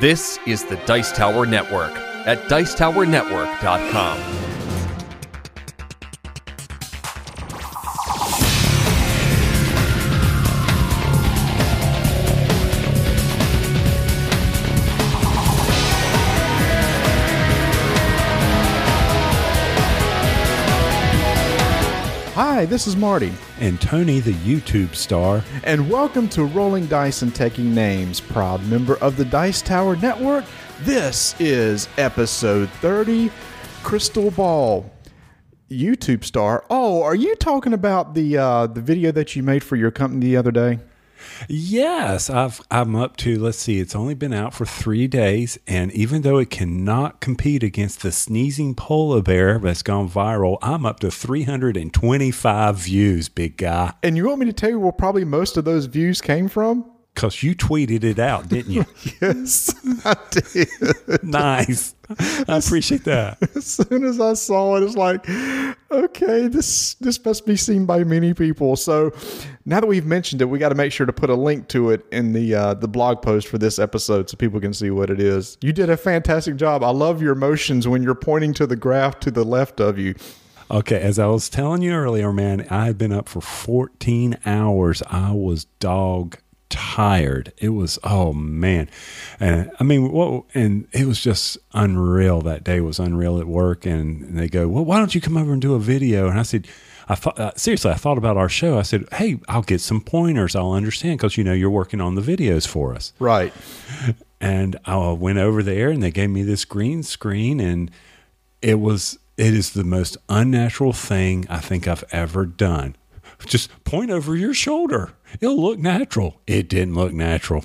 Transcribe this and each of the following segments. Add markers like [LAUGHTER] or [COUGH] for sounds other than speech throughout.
This is the Dice Tower Network at Dicetowernetwork.com. this is Marty, and Tony, the YouTube star. and welcome to Rolling Dice and Taking Names, proud member of the Dice Tower Network. This is episode 30 Crystal Ball. YouTube star. Oh, are you talking about the uh, the video that you made for your company the other day? Yes, I've, I'm up to, let's see, it's only been out for three days. And even though it cannot compete against the sneezing polar bear that's gone viral, I'm up to 325 views, big guy. And you want me to tell you where probably most of those views came from? Because you tweeted it out, didn't you? [LAUGHS] Yes, I did. nice. I appreciate that. [LAUGHS] as soon as I saw it, it's like, okay, this this must be seen by many people. So now that we've mentioned it, we got to make sure to put a link to it in the uh, the blog post for this episode so people can see what it is. You did a fantastic job. I love your motions when you're pointing to the graph to the left of you. Okay, as I was telling you earlier, man, I had been up for 14 hours. I was dog tired. It was oh man, and I mean, what? And it was just unreal. That day was unreal at work. And, and they go, well, why don't you come over and do a video? And I said. I thought uh, seriously. I thought about our show. I said, "Hey, I'll get some pointers. I'll understand because you know you're working on the videos for us." Right. and I went over there and they gave me this green screen and it was it is the most unnatural thing I think I've ever done. Just point over your shoulder. It'll look natural. It didn't look natural.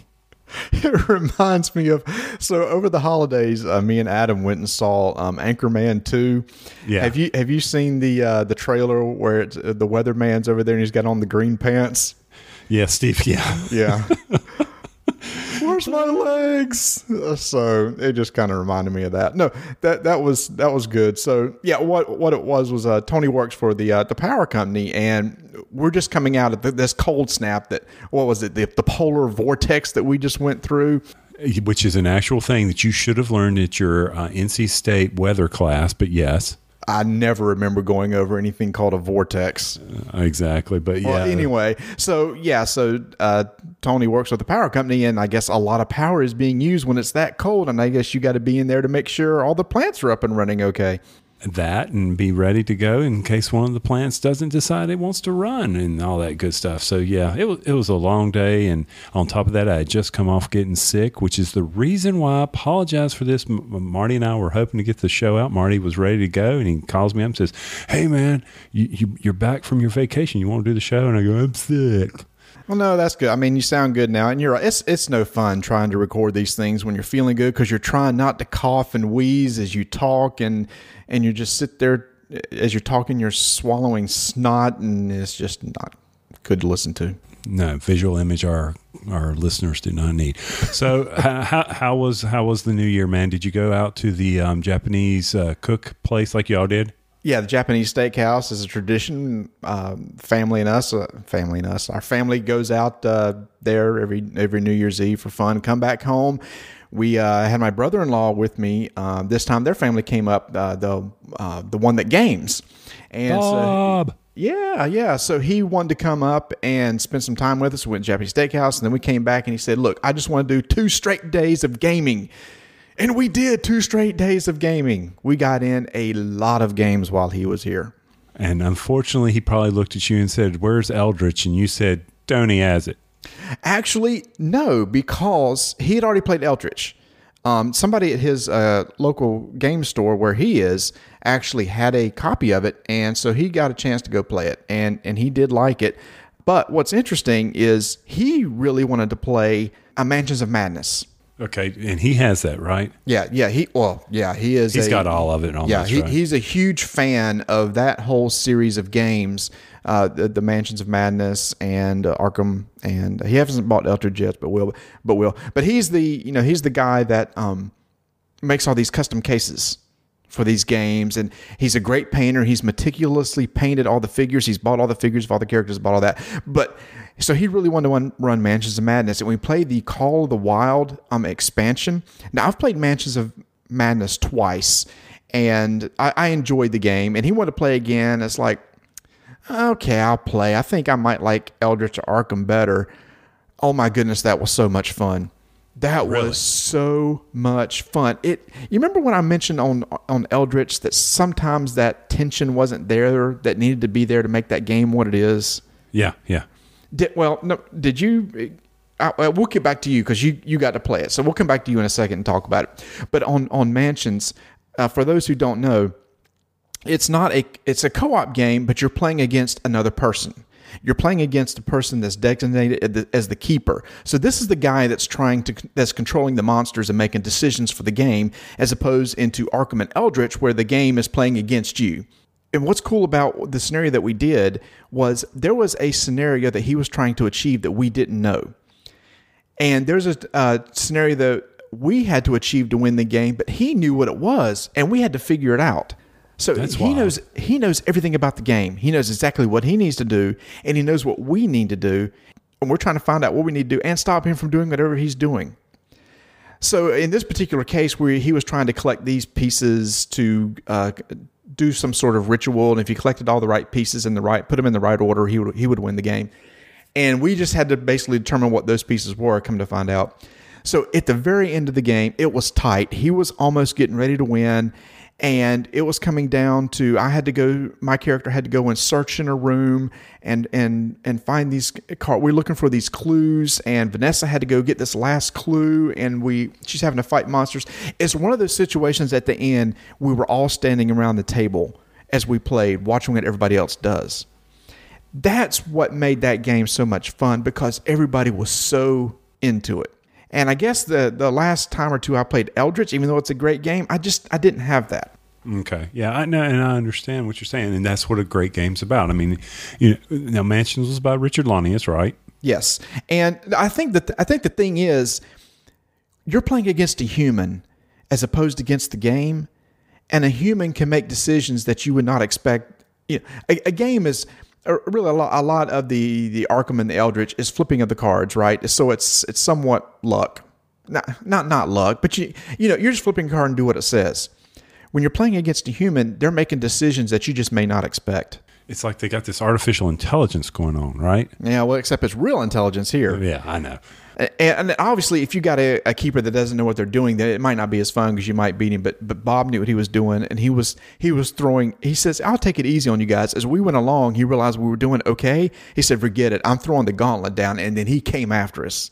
[LAUGHS] It reminds me of so over the holidays, uh, me and Adam went and saw um, Anchorman Two. Yeah. Have you have you seen the uh, the trailer where it's, uh, the weatherman's over there and he's got on the green pants? Yeah, Steve. Yeah. Yeah. [LAUGHS] Where's my [LAUGHS] legs? Uh, So it just kind of reminded me of that. No, that that was that was good. So yeah, what what it was was uh, Tony works for the uh, the power company, and we're just coming out of th- this cold snap. That what was it? The, the polar vortex that we just went through. Which is an actual thing that you should have learned at your uh, NC State weather class. But yes, I never remember going over anything called a vortex. exactly. But yeah. Well, anyway, so yeah, so uh, Tony works with the power company, and I guess a lot of power is being used when it's that cold, and I guess you got to be in there to make sure all the plants are up and running okay. That and be ready to go in case one of the plants doesn't decide it wants to run and all that good stuff. So yeah, it was it was a long day, and on top of that, I had just come off getting sick, which is the reason why I apologize for this. M- Marty and I were hoping to get the show out. Marty was ready to go, and he calls me up and says, "Hey man, you, you you're back from your vacation. You want to do the show?" And I go, "I'm sick." Well, no, that's good. I mean, you sound good now, and you're right. It's it's no fun trying to record these things when you're feeling good because you're trying not to cough and wheeze as you talk, and and you just sit there as you're talking, you're swallowing snot, and it's just not good to listen to. No visual image our our listeners do not need. So [LAUGHS] how, how how was how was the new year, man? Did you go out to the um, Japanese uh, cook place like y'all did? Yeah, the Japanese steakhouse is a tradition. Um, family and us, uh, family and us, our family goes out uh, there every every New Year's Eve for fun. Come back home. We uh, had my brother in law with me. Um, this time, their family came up. Uh, the uh, the one that games, and so Bob. yeah, yeah. So he wanted to come up and spend some time with us. We went to Japanese Steakhouse, and then we came back and he said, "Look, I just want to do two straight days of gaming." And we did two straight days of gaming. We got in a lot of games while he was here. And unfortunately, he probably looked at you and said, "Where's Eldritch?" And you said, "Tony has it." Actually, no, because he had already played Eldritch. Um, somebody at his uh, local game store where he is actually had a copy of it, and so he got a chance to go play it, and and he did like it. But what's interesting is he really wanted to play a Mansions of Madness. Okay, and he has that right. Yeah, yeah, he well, yeah, he is. He's a- got all of it. Almost, yeah, he, right? he's a huge fan of that whole series of games, uh, the, the Mansions of Madness and uh, Arkham, and he hasn't bought Eldritch yet, but will, but will. But he's the you know he's the guy that um, makes all these custom cases for these games, and he's a great painter. He's meticulously painted all the figures. He's bought all the figures of all the characters, bought all that, but So he really wanted to run, Mansions of Madness, and we played the Call of the Wild um, expansion. Now I've played Mansions of Madness twice, and I, I enjoyed the game. And he wanted to play again. It's like, okay, I'll play. I think I might like Eldritch Arkham better. Oh my goodness, that was so much fun. That Really? was so much fun. It. You remember when I mentioned on on Eldritch that sometimes that tension wasn't there that needed to be there to make that game what it is. Yeah, yeah. Did, well, no. Did you? I, I- we'll get back to you because you you got to play it. So we'll come back to you in a second and talk about it. But on on mansions, uh, for those who don't know, it's not a it's a co-op game, but you're playing against another person. You're playing against a person that's designated as the- as the keeper. So this is the guy that's trying to that's controlling the monsters and making decisions for the game, as opposed into Arkham and Eldritch, where the game is playing against you. And what's cool about the scenario that we did was there was a scenario that he was trying to achieve that we didn't know. And there's a uh, scenario that we had to achieve to win the game, but he knew what it was, and we had to figure it out. So That's he wild. knows he knows everything about the game. He knows exactly what he needs to do, and he knows what we need to do. And we're trying to find out what we need to do and stop him from doing whatever he's doing. So in this particular case, where he was trying to collect these pieces to uh, do some sort of ritual, and if he collected all the right pieces in the right, put them in the right order, he would he would win the game. And we just had to basically determine what those pieces were. Come to find out, so at the very end of the game, it was tight. He was almost getting ready to win, and it was coming down to I had to go. My character had to go and search in a room and and and find these. Car- we're looking for these clues, and Vanessa had to go get this last clue, and we she's having to fight monsters. It's one of those situations at the end we were all standing around the table as we played, watching what everybody else does that's what made that game so much fun because everybody was so into it. And I guess the the last time or two I played Eldritch, even though it's a great game, I just I didn't have that. Okay. Yeah, I know, and I understand what you're saying, and that's what a great game's about. I mean, you know, now Mansions was by Richard Launius, right? Yes, and I think that I think the thing is, you're playing against a human as opposed against the game, and a human can make decisions that you would not expect. You know, a, a game is Uh, really a lot, a lot of the the Arkham and the Eldritch is flipping of the cards, right? So it's it's somewhat luck, not not not luck, but you you know you're just flipping a card and do what it says. When you're playing against a human, they're making decisions that you just may not expect. It's like they got this artificial intelligence going on, right? Yeah, well, except it's real intelligence here. Yeah, I know. And, obviously, if you got a, a keeper that doesn't know what they're doing, then it might not be as fun because you might beat him. But but Bob knew what he was doing, and he was he was throwing. He says, "I'll take it easy on you guys." As we went along, he realized we were doing okay. He said, "Forget it. I'm throwing the gauntlet down," and then he came after us,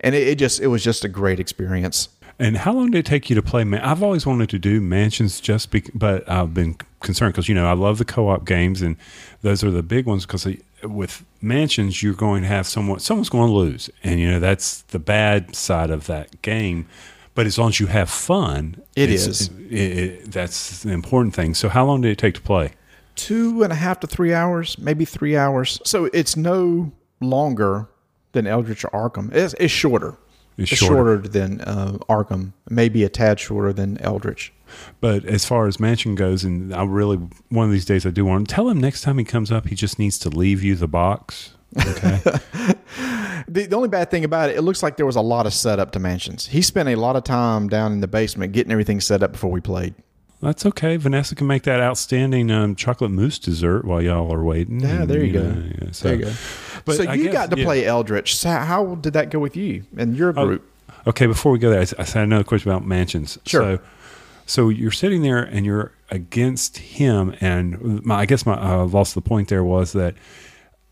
and it, it just it was just a great experience. And how long did it take you to play? Man- I've always wanted to do mansions, just be- but I've been concerned because you know I love the co-op games, and those are the big ones. Because uh, with mansions, you're going to have someone, someone's going to lose, and you know that's the bad side of that game. But as long as you have fun, it's- It, it, that's the important thing. So, how long did it take to play? Two and a half to three hours, maybe three hours. So it's no longer than Eldritch or Arkham. It's, it's shorter. It's It's shorter. shorter than uh, Arkham, maybe a tad shorter than Eldritch. But as far as mansion goes, and I really one of these days I do want to tell him next time he comes up, he just needs to leave you the box. Okay. [LAUGHS] The, the only bad thing about it, it looks like there was a lot of setup to mansions. He spent a lot of time down in the basement getting everything set up before we played. That's okay. Vanessa can make that outstanding um, chocolate mousse dessert while y'all are waiting. Yeah, And, there you go. know, yeah, so- there you go. But so I you guess- got to yeah. play Eldritch. So how did that go with you and your Oh, group? Okay, before we go there, I, I said another question about mansions. Sure. So, so you're sitting there and you're against him, and my, I guess my I lost the point there was that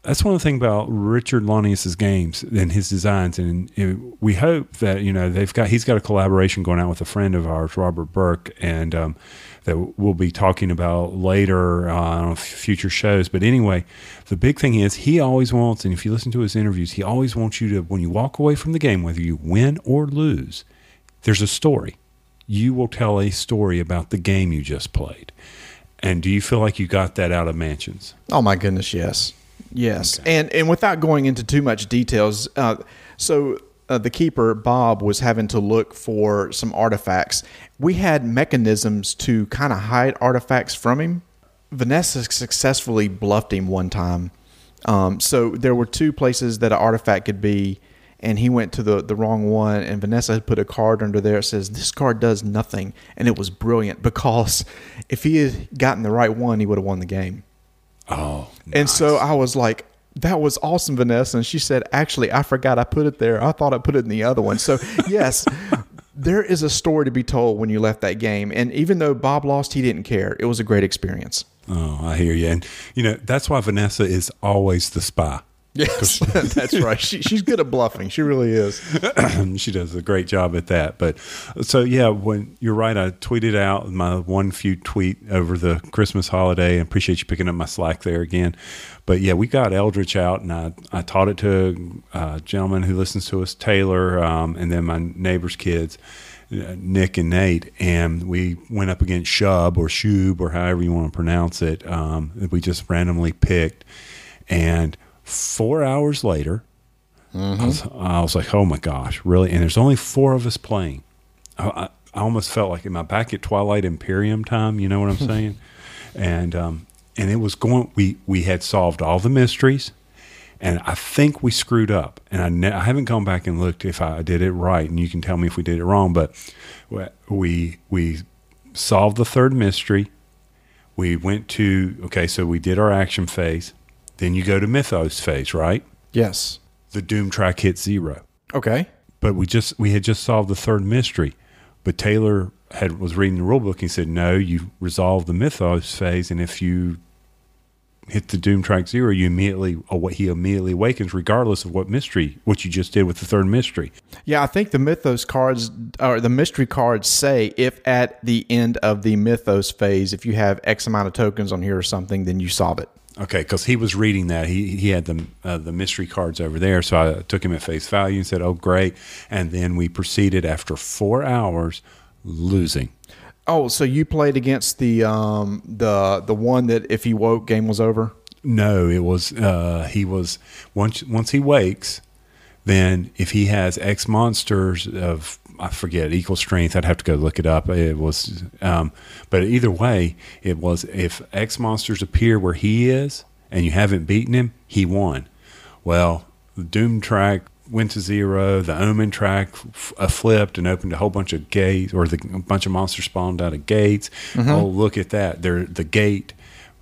that's one of the things about Richard Launius's games and his designs, and uh, we hope that you know they've got he's got a collaboration going out with a friend of ours, Robert Burke, and um, that we'll be talking about later uh, on future shows. But anyway, the big thing is he always wants, and if you listen to his interviews, he always wants you to when you walk away from the game, whether you win or lose, there's a story. You will tell a story about the game you just played. And do you feel like you got that out of Mansions? Oh my goodness, yes, yes. And and without going into too much details, uh, so uh, the keeper Bob was having to look for some artifacts. We had mechanisms to kind of hide artifacts from him. Vanessa successfully bluffed him one time. Um, so there were two places that an artifact could be, and he went to the the wrong one. And Vanessa had put a card under there that says this card does nothing, and it was brilliant [LAUGHS] because if he had gotten the right one, he would have won the game. Oh, And so I was like, that was awesome, Vanessa. And she said, actually, I forgot I put it there. I thought I put it in the other one. So, [LAUGHS] yes, there is a story to be told when you left that game. And even though Bob lost, he didn't care. It was a great experience. oh, I hear you. And you know that's why Vanessa is always the spy. Yes, [LAUGHS] [LAUGHS] that's right. She, she's good at bluffing. She really is. [CLEARS THROAT] she does a great job at that. But so yeah, when you're right, I tweeted out my one few tweet over the Christmas holiday. I appreciate you picking up my slack there again. But yeah, we got Eldritch out, and I I taught it to a gentleman who listens to us, Taylor, um, and then my neighbor's kids. Nick and Nate, and we went up against Shub or Shub or however you want to pronounce it. Um, we just randomly picked, and four hours later, I, was, I was like, oh my gosh, really? And there's only four of us playing. I, I, I almost felt like am I back at Twilight Imperium time? You know what I'm saying? and um, and it was going. We we had solved all the mysteries, and I think we screwed up. And I ne- I haven't gone back and looked if I did it right, and you can tell me if we did it wrong. But we we solved the third mystery. We went to okay, so we did our action phase. Then you go to Mythos phase, right? Yes. The Doom track hit zero Okay. but we just we had just solved the third mystery. But Taylor had was reading the rule book. and He said, "No, you resolve the mythos phase, and if you hit the doom track zero, you immediately what he immediately awakens, regardless of what mystery what you just did with the third mystery." Yeah, I think the Mythos cards or the mystery cards say if at the end of the Mythos phase, if you have X amount of tokens on here or something, then you solve it. Okay, because he was reading that he he had the uh, the mystery cards over there, so I took him at face value and said, "Oh, great!" And then we proceeded after four hours, losing. Oh, so you played against the um the the one that if he woke, game was over. No, it was uh, he was once once he wakes, then if he has X monsters of I forget equal strength, I'd have to go look it up. It was, um, but either way, it was if X monsters appear where he is and you haven't beaten him, he won. Well, the Doom track went to zero. The Omen track f- uh, flipped and opened a whole bunch of gates, or the, a bunch of monsters spawned out of gates. Oh, look at that! There, the gate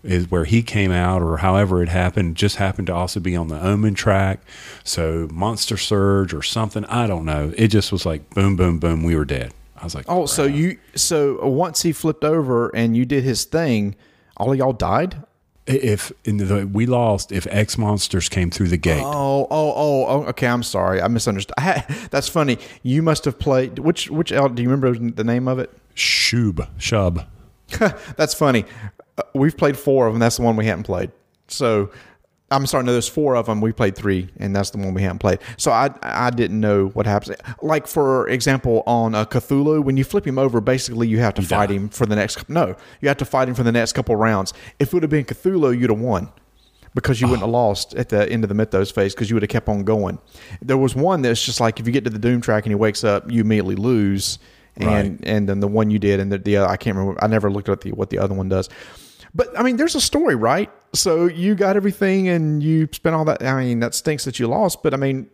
is where he came out, or however it happened, just happened to also be on the Omen track. So Monster Surge or something, I don't know. It just was like boom, boom, boom. We were dead. I was like, Oh, so you so uh, once he flipped over and you did his thing, all of y'all died. if in the, we lost, if X monsters came through the gate, Oh, oh, oh, oh. Okay, I'm sorry, I misunderstood. [LAUGHS] I had, that's funny. You must have played which which L? Do you remember the name of it? shub, shub. [LAUGHS] That's funny. Uh, we've played four of them. That's the one we hadn't played. So I'm sorry. No, there's four of them. We played three, and that's the one we haven't played. So I I didn't know what happens. Like for example, on a Cthulhu, when you flip him over, basically you have to fight him for the next. No, you have to fight him for the next couple rounds. If it would have been Cthulhu, you'd have won. Because you wouldn't ah. have lost at the end of the mythos phase because you would have kept on going. There was one that's just like if you get to the doom track and he wakes up, you immediately lose. And Right. and then the one you did and the, the uh, I can't remember. I never looked at the what the other one does. But I mean, there's a story, right? So you got everything and you spent all that. I mean, that stinks that you lost. But I mean,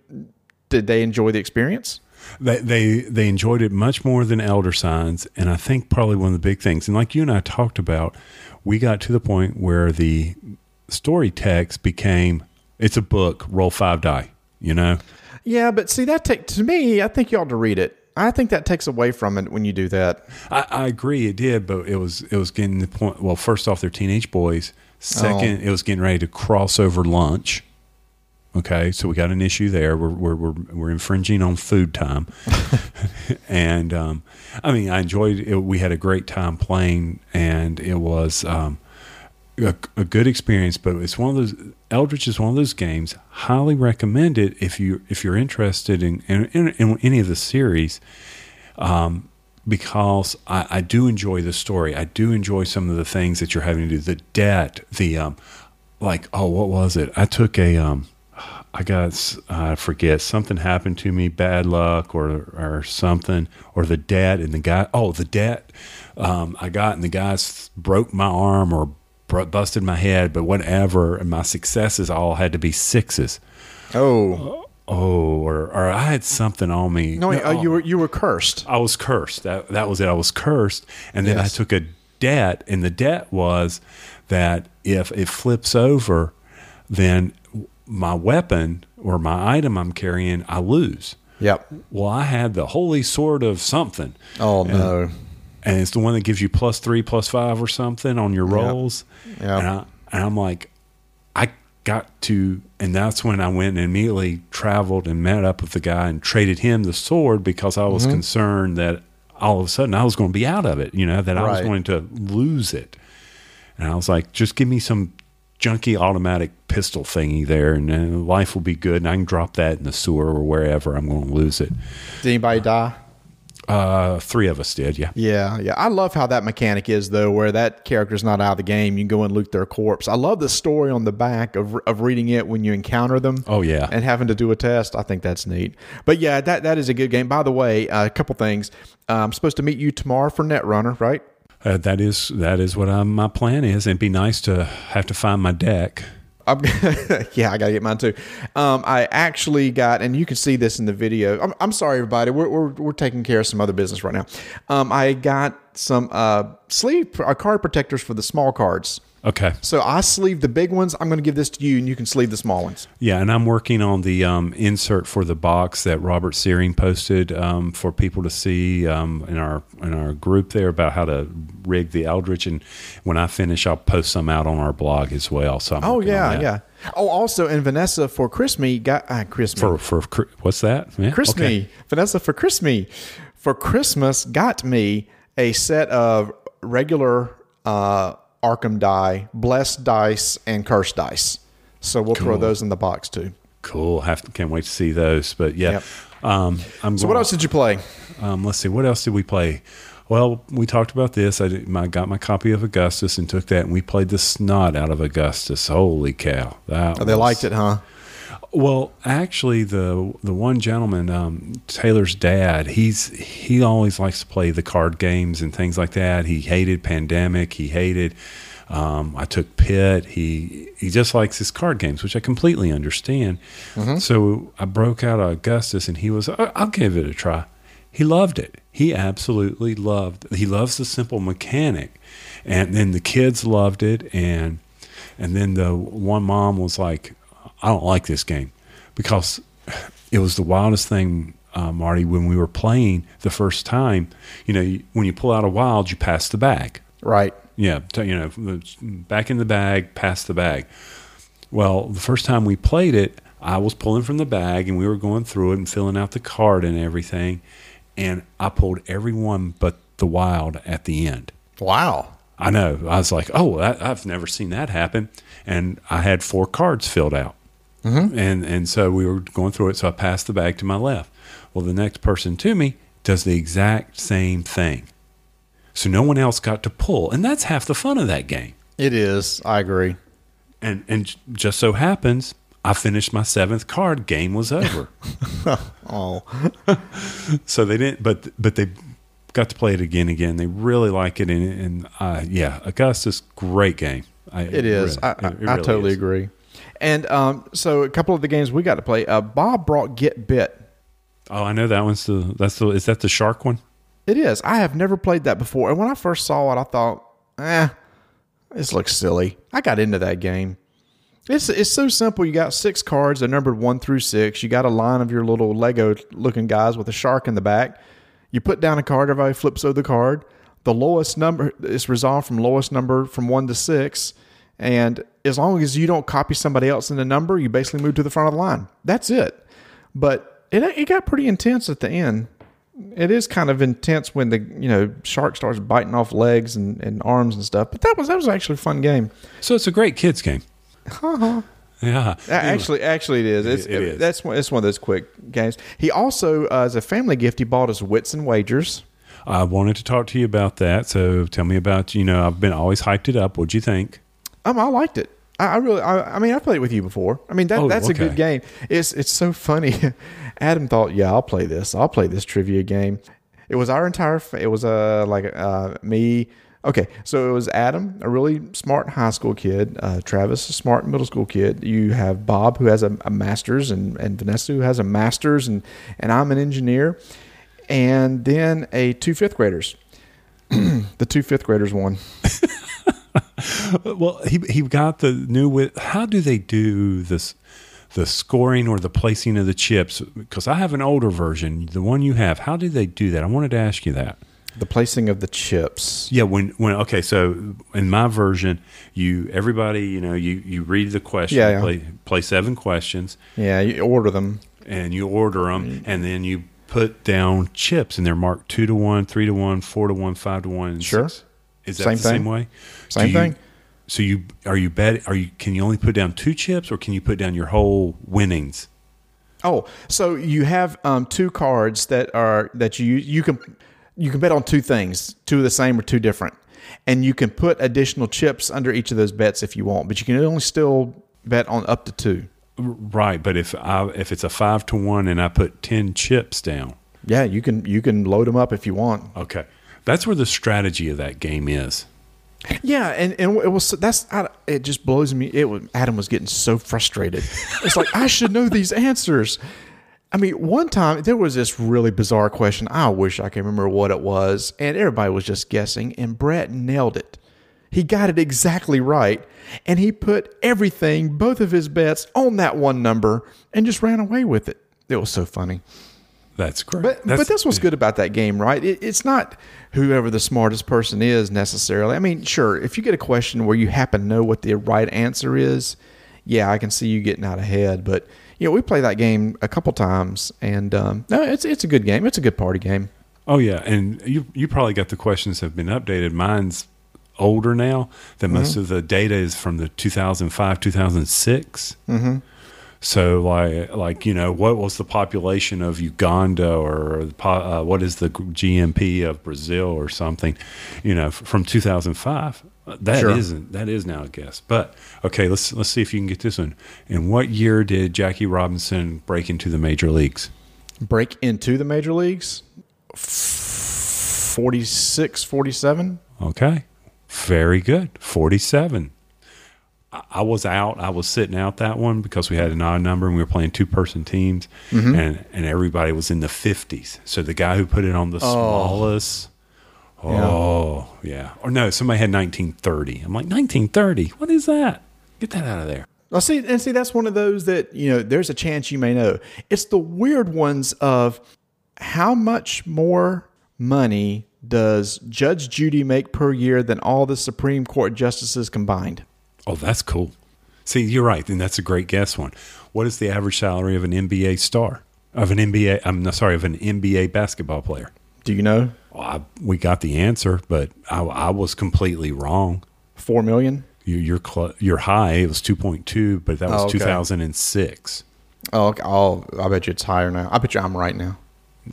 did they enjoy the experience? They, they they enjoyed it much more than Elder Signs, and I think probably one of the big things, and like you and I talked about, we got to the point where the story text became it's a book, roll five die, you know. Yeah, but see that take to me. I think you ought to read it. I think that takes away from it when you do that. I, I agree, it did, but it was it was getting the point. Well, first off, they're teenage boys. Second, it was getting ready to cross over lunch. Okay, so we got an issue there. We're we're we're, we're infringing on food time, [LAUGHS] and um, I mean, I enjoyed it. We had a great time playing, and it was um, a, a good experience. But it's one of those. Eldritch is one of those games. Highly recommend it if you if you're interested in in, in, in any of the series because I, I do enjoy the story. I do enjoy some of the things that you're having to do. The debt, the um, like oh, what was it? I took a um, I got I forget something happened to me, bad luck or or something, or the debt and the guy. Oh, the debt um, I got and the guys broke my arm or busted my head, but whatever. And my successes all had to be sixes. Oh Oh, or, or I had something on me. no, uh, you were you were cursed. I was cursed. That that was it. I was cursed, and then Yes. I took a debt, and the debt was that if it flips over, then my weapon or my item I'm carrying, I lose. Yep. Well, I had the holy sword of something, Oh no. And it's the one that gives you plus three, plus five, or something on your rolls. Yeah. And, I, and I'm like, I got to, and that's when I went and immediately traveled and met up with the guy and traded him the sword because I was Mm-hmm. concerned that all of a sudden I was going to be out of it, you know, that I was going to lose it. And I was like, just give me some junky automatic pistol thingy there, and then life will be good. And I can drop that in the sewer or wherever I'm going to lose it. Did anybody die? Uh, three of us did, yeah. Yeah, yeah. I love how that mechanic is though, where that character's not out of the game. You can go and loot their corpse. I love the story on the back of of reading it when you encounter them. Oh, yeah. and having to do a test. I think that's neat. But yeah, that that is a good game. By the way, uh, a couple things. Uh, I'm supposed to meet you tomorrow for Netrunner, right? Uh, that is that is what I'm, my plan is. It'd be nice to have to find my deck. I'm, [LAUGHS] yeah, I gotta get mine too. Um, I actually got, and you can see this in the video. I'm, I'm sorry, everybody. We're, we're, we're taking care of some other business right now. Um, I got some uh, sleeve uh, card protectors for the small cards. Okay. So I sleeve the big ones. I'm going to give this to you, and you can sleeve the small ones. Yeah, and I'm working on the um, insert for the box that Robert Searing posted um, for people to see um, in our in our group there about how to rig the Eldritch. And when I finish, I'll post some out on our blog as well. So I'm Oh yeah, yeah. Oh, also, and Vanessa for Christmas got uh, Christmas For for what's that? Yeah, Christmas. okay. Vanessa for Christmas for Christmas got me a set of regular uh, Arkham die, blessed dice, and cursed dice. So we'll throw those in the box too. Cool. Have to, can't wait to see those. But yeah, Yep. um, I'm. So what else did you play? Um, let's see. What else did we play? Well, we talked about this. I, did, I got my copy of Augustus and took that, and we played the snot out of Augustus. Holy cow! That Oh, they was- liked it, huh? Well, actually, the the one gentleman, um, Taylor's dad, he's he always likes to play the card games and things like that. He hated Pandemic. He hated. Um, I took Pit. He he just likes his card games, which I completely understand. So I broke out Augustus, and he was, "I- I'll give it a try. He loved it. He absolutely loved. He loves the simple mechanic, and then the kids loved it, and and then the one mom was like, I don't like this game because it was the wildest thing, uh, Marty, when we were playing the first time. You know, you, when you pull out a wild, you pass the bag. Right. Yeah, you know, back in the bag, pass the bag. Well, the first time we played it, I was pulling from the bag and we were going through it and filling out the card and everything. And I pulled every one but the wild at the end. Wow. I know. I was like, oh, that, I've never seen that happen. And I had four cards filled out. And, and so we were going through it. So I passed the bag to my left. Well, the next person to me does the exact same thing. So no one else got to pull. And that's half the fun of that game. It is. I agree. And, and just so happens, I finished my seventh card. Game was over. [LAUGHS] [LAUGHS] Oh, [LAUGHS] so they didn't, but but they got to play it again, again. They really like it, and, and uh, yeah, Augustus, great game. I, it is. really- I, I, it I totally is. agree. And um, so a couple of the games we got to play. Uh, Bob brought Get Bit. Oh, I know that one's the that's the is that the shark one? It is. I have never played that before. And when I first saw it, I thought, eh, this looks silly. I got into that game. It's it's so simple. You got six cards. They're numbered one through six. You got a line of your little Lego looking guys with a shark in the back. You put down a card. Everybody flips over the card. The lowest number is resolved from lowest number from one to six. And as long as you don't copy somebody else in the number, you basically move to the front of the line. That's it. But it it got pretty intense at the end it is kind of intense when the you know shark starts biting off legs and, and arms and stuff. But that was that was actually a fun game. So it's a great kids game. yeah, Actually, actually, it is. It's, It is. That's one. It's one of those quick games. He also, uh, as a family gift, he bought us Wits and Wagers. I wanted to talk to you about that. So tell me about you know I've been always hyped it up. What'd you think? Um, I liked it. I, I really. I, I mean, I played it with you before. I mean, that Oh, that's a good game. It's it's so funny. [LAUGHS] Adam thought, yeah, I'll play this. I'll play this trivia game. It was our entire. fa- It was uh like uh me. Okay, so it was Adam, a really smart high school kid, uh, Travis, a smart middle school kid. You have Bob, who has a, a master's, and, and Vanessa, who has a master's, and, and I'm an engineer. And then a two fifth graders. [CLEARS THROAT] the two fifth graders won. [LAUGHS] [LAUGHS] Well, he he got the new with. How do they do this? The scoring or the placing of the chips? Because I have an older version, the one you have. How do they do that? I wanted to ask you that. The placing of the chips. Yeah, when when okay, so in my version, you everybody you know you you read the question, Yeah, yeah. play play seven questions, Yeah, you order them. and you order them, Mm. and then you put down chips, and they're marked two to one, three to one, four to one, five to one. Sure. six. Is that Same the same way? Same you- thing. So you are you bet? Are you can you only put down two chips, or can you put down your whole winnings? Oh, so you have um, two cards that are that you you can you can bet on two things, two of the same or two different, and you can put additional chips under each of those bets if you want, but you can only still bet on up to two. Right, but if I if it's a five to one and I put ten chips down, Yeah, you can you can load them up if you want. okay, that's where the strategy of that game is. Yeah, and, and it was that's it. Just blows me. It was Adam was getting so frustrated. It's like I should know these answers. I mean, one time there was this really bizarre question. I wish I can remember what it was, and everybody was just guessing. And Brett nailed it. He got it exactly right, and he put everything, both of his bets, on that one number, and just ran away with it. It was so funny. That's great. But that's, but that's what's good about that game, right? It, it's not whoever the smartest person is necessarily. I mean, sure, if you get a question where you happen to know what the right answer is, yeah, I can see you getting out ahead. But you know, we play that game a couple times, and um, no, it's it's a good game. It's a good party game. Oh yeah, and you you probably got the questions have been updated. Mine's older now. That most Mm-hmm. of the data is from the 2005 2006. Mm-hmm. So like like you know what was the population of Uganda or uh, what is the GMP of Brazil or something, you know, from 2005. That Sure. not that is now a guess. But okay, let's let's see if you can get this one. In what year did Jackie Robinson break into the major leagues? Break into the major leagues. 46, 47. Okay. Very good. 47. I- I was out. I was sitting out that one because we had an odd number and we were playing two person teams mm-hmm. and, and everybody was in the 50s. So the guy who put it on the oh. smallest. Oh, yeah. Or no, somebody had 1930. I'm like, 1930? What is that? Get that out of there. Well, see, and see, that's one of those that you know. There's a chance you may know. It's the weird ones of how much more money does Judge Judy make per year than all the Supreme Court justices combined? Oh, that's cool. See, you're right. And that's a great guess one. What is the average salary of an NBA star? Of an NBA, I'm no, sorry, of an NBA basketball player? Do you know? Well, I, we got the answer, but I, I was completely wrong. Four million. You, you're cl- you're high. It was two point two, but that was Oh, okay. two thousand and six. Oh, okay. I'll, I bet you it's higher now. I bet you I'm right now.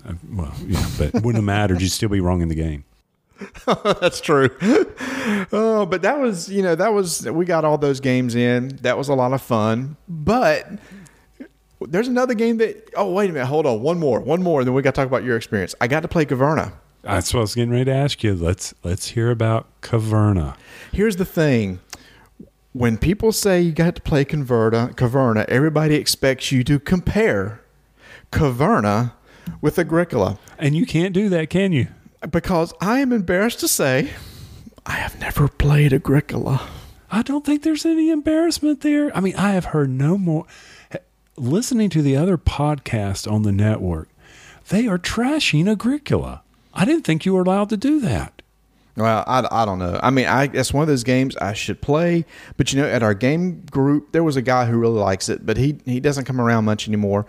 Uh, well, yeah, but it wouldn't have mattered. You'd still be wrong in the game. [LAUGHS] That's true. oh, but that was, you know, that was, we got all those games in. That was a lot of fun. But there's another game that, oh, wait a minute. Hold on. One more. One more. And Then we got to talk about your experience. I got to play Caverna. That's what I was getting ready to ask you. Let's let's hear about Caverna. Here's the thing. When people say you got to play Caverna, Caverna, everybody expects you to compare Caverna with Agricola. And you can't do that, can you? Because I am embarrassed to say I have never played Agricola. I don't think there's any embarrassment there. I mean, I have heard no more. Listening to the other podcasts on the network, they are trashing Agricola. I didn't think you were allowed to do that. Well, I, I don't know. I mean, I that's one of those games I should play. But you know, at our game group, there was a guy who really likes it, but he he doesn't come around much anymore.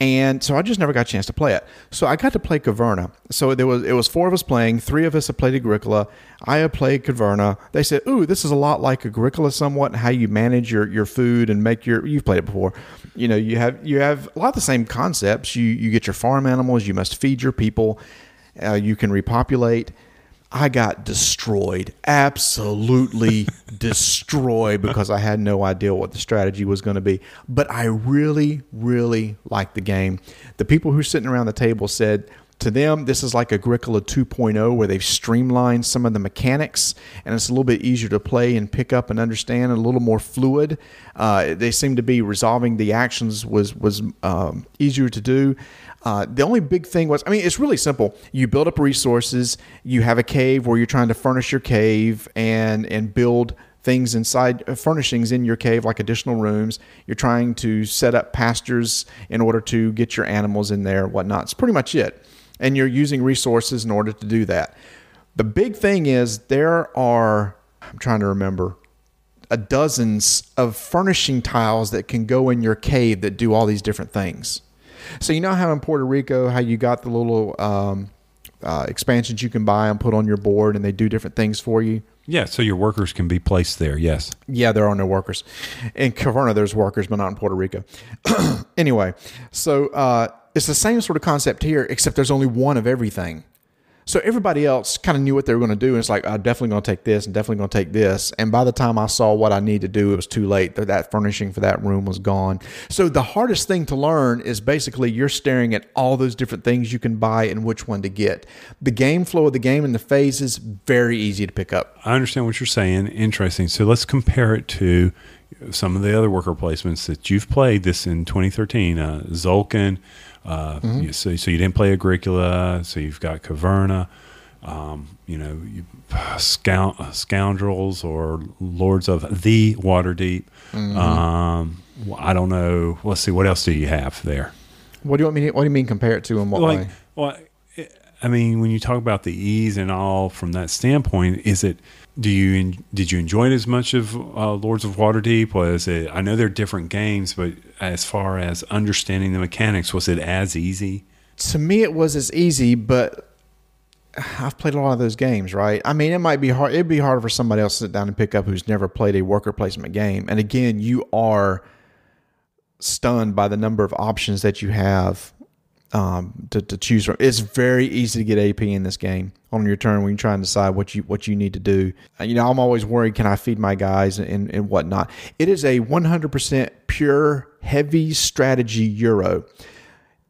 And so I just never got a chance to play it. So I got to play Caverna. So there was it was four of us playing. Three of us had played Agricola. I had played Caverna. They said, "Ooh, this is a lot like Agricola, somewhat how you manage your, your food and make your you've played it before. You know, you have you have a lot of the same concepts. You you get your farm animals. You must feed your people. Uh, you can repopulate." I got destroyed, absolutely [LAUGHS] destroyed because I had no idea what the strategy was going to be. But I really, really liked the game. The people who were sitting around the table said to them, this is like Agricola 2.0, where they've streamlined some of the mechanics, and it's a little bit easier to play and pick up and understand, and a little more fluid. Uh, they seem to be resolving the actions was was um, easier to do. Uh, the only big thing was, I mean, it's really simple. You build up resources. You have a cave where you're trying to furnish your cave and and build things inside uh, furnishings in your cave like additional rooms you're trying to set up pastures in order to get your animals in there whatnot it's pretty much it and you're using resources in order to do that. The big thing is there are, I'm trying to remember, a dozens of furnishing tiles that can go in your cave that do all these different things. So you know how in Puerto Rico, how you got the little um, uh, expansions you can buy and put on your board, and they do different things for you. Yeah, so your workers can be placed there. Yes. Yeah, there are no workers. In Caverna, there's workers, but not in Puerto Rico. [CLEARS THROAT] anyway, so uh, it's the same sort of concept here, except there's only one of everything. So everybody else kind of knew what they were going to do. And it's like, I'm definitely going to take this and definitely going to take this. And by the time I saw what I need to do, it was too late. That furnishing for that room was gone. So the hardest thing to learn is basically you're staring at all those different things you can buy and which one to get. The game flow of the game and the phases, very easy to pick up. I understand what you're saying. Interesting. So let's compare it to some of the other worker placements that you've played this in 2013. Uh, uh, mm-hmm. you, so, so you didn't play Agricola, so you've got Caverna, um, you know, you, scout, Scoundrels or Lords of the Waterdeep. Mm-hmm. Um, I don't know. Let's see. What else do you have there? What do you want me? To, what do you mean compare it to? And what like, way? Well, I mean, when you talk about the ease and all from that standpoint, is it? Do you did you enjoy it as much of uh, Lords of Waterdeep? Was it? I know they're different games, but as far as understanding the mechanics, was it as easy? To me, it was as easy, but I've played a lot of those games, right? I mean, it might be hard. It'd be harder for somebody else to sit down and pick up who's never played a worker placement game. And again, you are stunned by the number of options that you have um, to, to choose from. It's very easy to get AP in this game on your turn when you try and decide what you what you need to do. Uh, you know, I'm always worried: can I feed my guys and, and whatnot? It is a 100% pure heavy strategy Euro.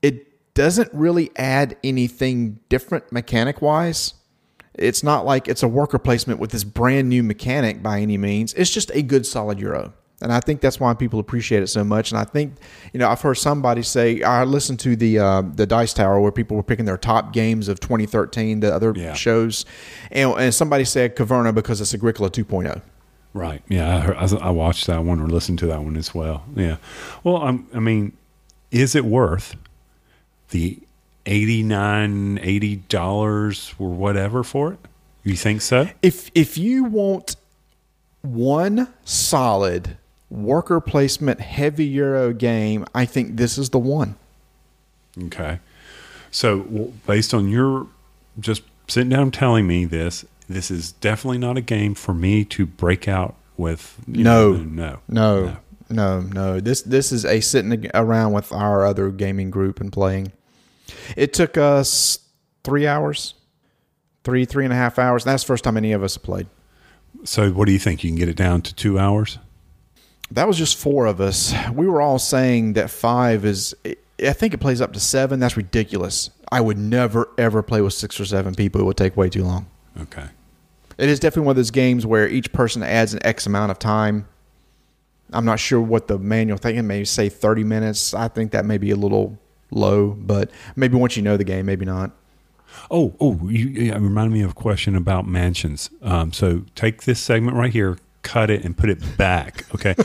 It doesn't really add anything different mechanic wise. It's not like it's a worker placement with this brand new mechanic by any means. It's just a good solid Euro. And I think that's why people appreciate it so much. And I think, you know, I've heard somebody say, I listened to the uh, the Dice Tower where people were picking their top games of 2013, the other yeah. shows, and, and somebody said Caverna because it's Agricola 2.0. Right. Yeah, I, heard, I, watched that one or listened to that one as well. Yeah. Well, I'm, I mean, is it worth the 89 80 dollars or whatever for it? You think so? If if you want one solid worker placement heavy Euro game, I think this is the one. Okay. So, well, based on your just sitting down telling me this, this is definitely not a game for me to break out with. No, know, no, no, no, no, no. This this is a sitting around with our other gaming group and playing. It took us three hours, three three and a half hours. And that's the first time any of us played. So, what do you think? You can get it down to two hours? That was just four of us. We were all saying that five is. I think it plays up to seven. That's ridiculous. I would never ever play with six or seven people. It would take way too long. Okay. It is definitely one of those games where each person adds an X amount of time. I'm not sure what the manual thinking may say 30 minutes. I think that may be a little low, but maybe once you know the game, maybe not. Oh, oh, you, you reminded me of a question about mansions. Um, so take this segment right here, cut it and put it back. Okay. [LAUGHS]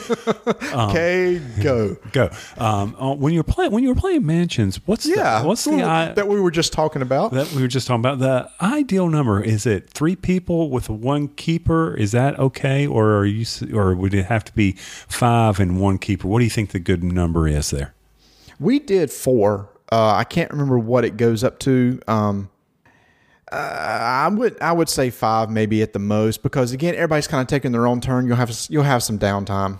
Um, okay, go go. Um, uh, when you're playing when you were playing mansions, what's yeah, the, what's the that we were just talking about? That we were just talking about. The ideal number is it three people with one keeper? Is that okay, or are you or would it have to be five and one keeper? What do you think the good number is there? We did four. Uh, I can't remember what it goes up to. Um, uh, I would I would say five maybe at the most because again everybody's kind of taking their own turn. You'll have you'll have some downtime.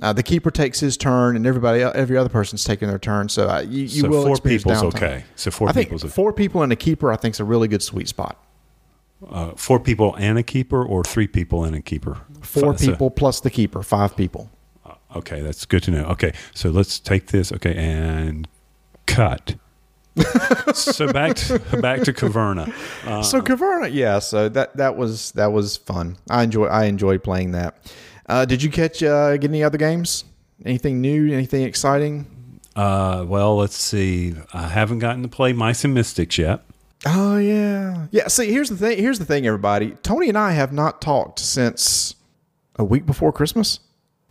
Uh, the keeper takes his turn, and everybody every other person's taking their turn. So uh, you, you so will four people's downtime. okay. So four I think people's four people and a keeper I think is a really good sweet spot. Uh, four people and a keeper, or three people and a keeper. Four Five, people so, plus the keeper, five people. Uh, okay, that's good to know. Okay, so let's take this. Okay, and cut. So back to back to Caverna. Uh, so Caverna, yeah. So that that was that was fun. I enjoy I enjoyed playing that. Uh, did you catch uh, get any other games? Anything new? Anything exciting? uh, well, let's see. I haven't gotten to play Mice and Mystics yet. Oh yeah, yeah. See, here's the thing. Here's the thing, everybody. Tony and I have not talked since a week before Christmas.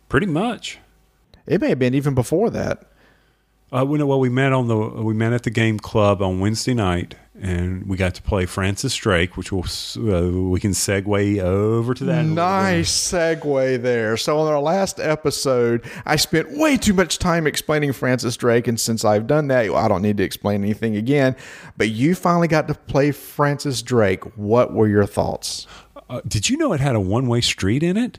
Pretty much. It may have been even before that. Uh, we know, well, we met on the we met at the game club on Wednesday night, and we got to play Francis Drake, which will uh, we can segue over to that. in a little bit. Nice segue there. So on our last episode, I spent way too much time explaining Francis Drake, and since I've done that, I don't need to explain anything again. But you finally got to play Francis Drake. What were your thoughts? Uh, did you know it had a one way street in it?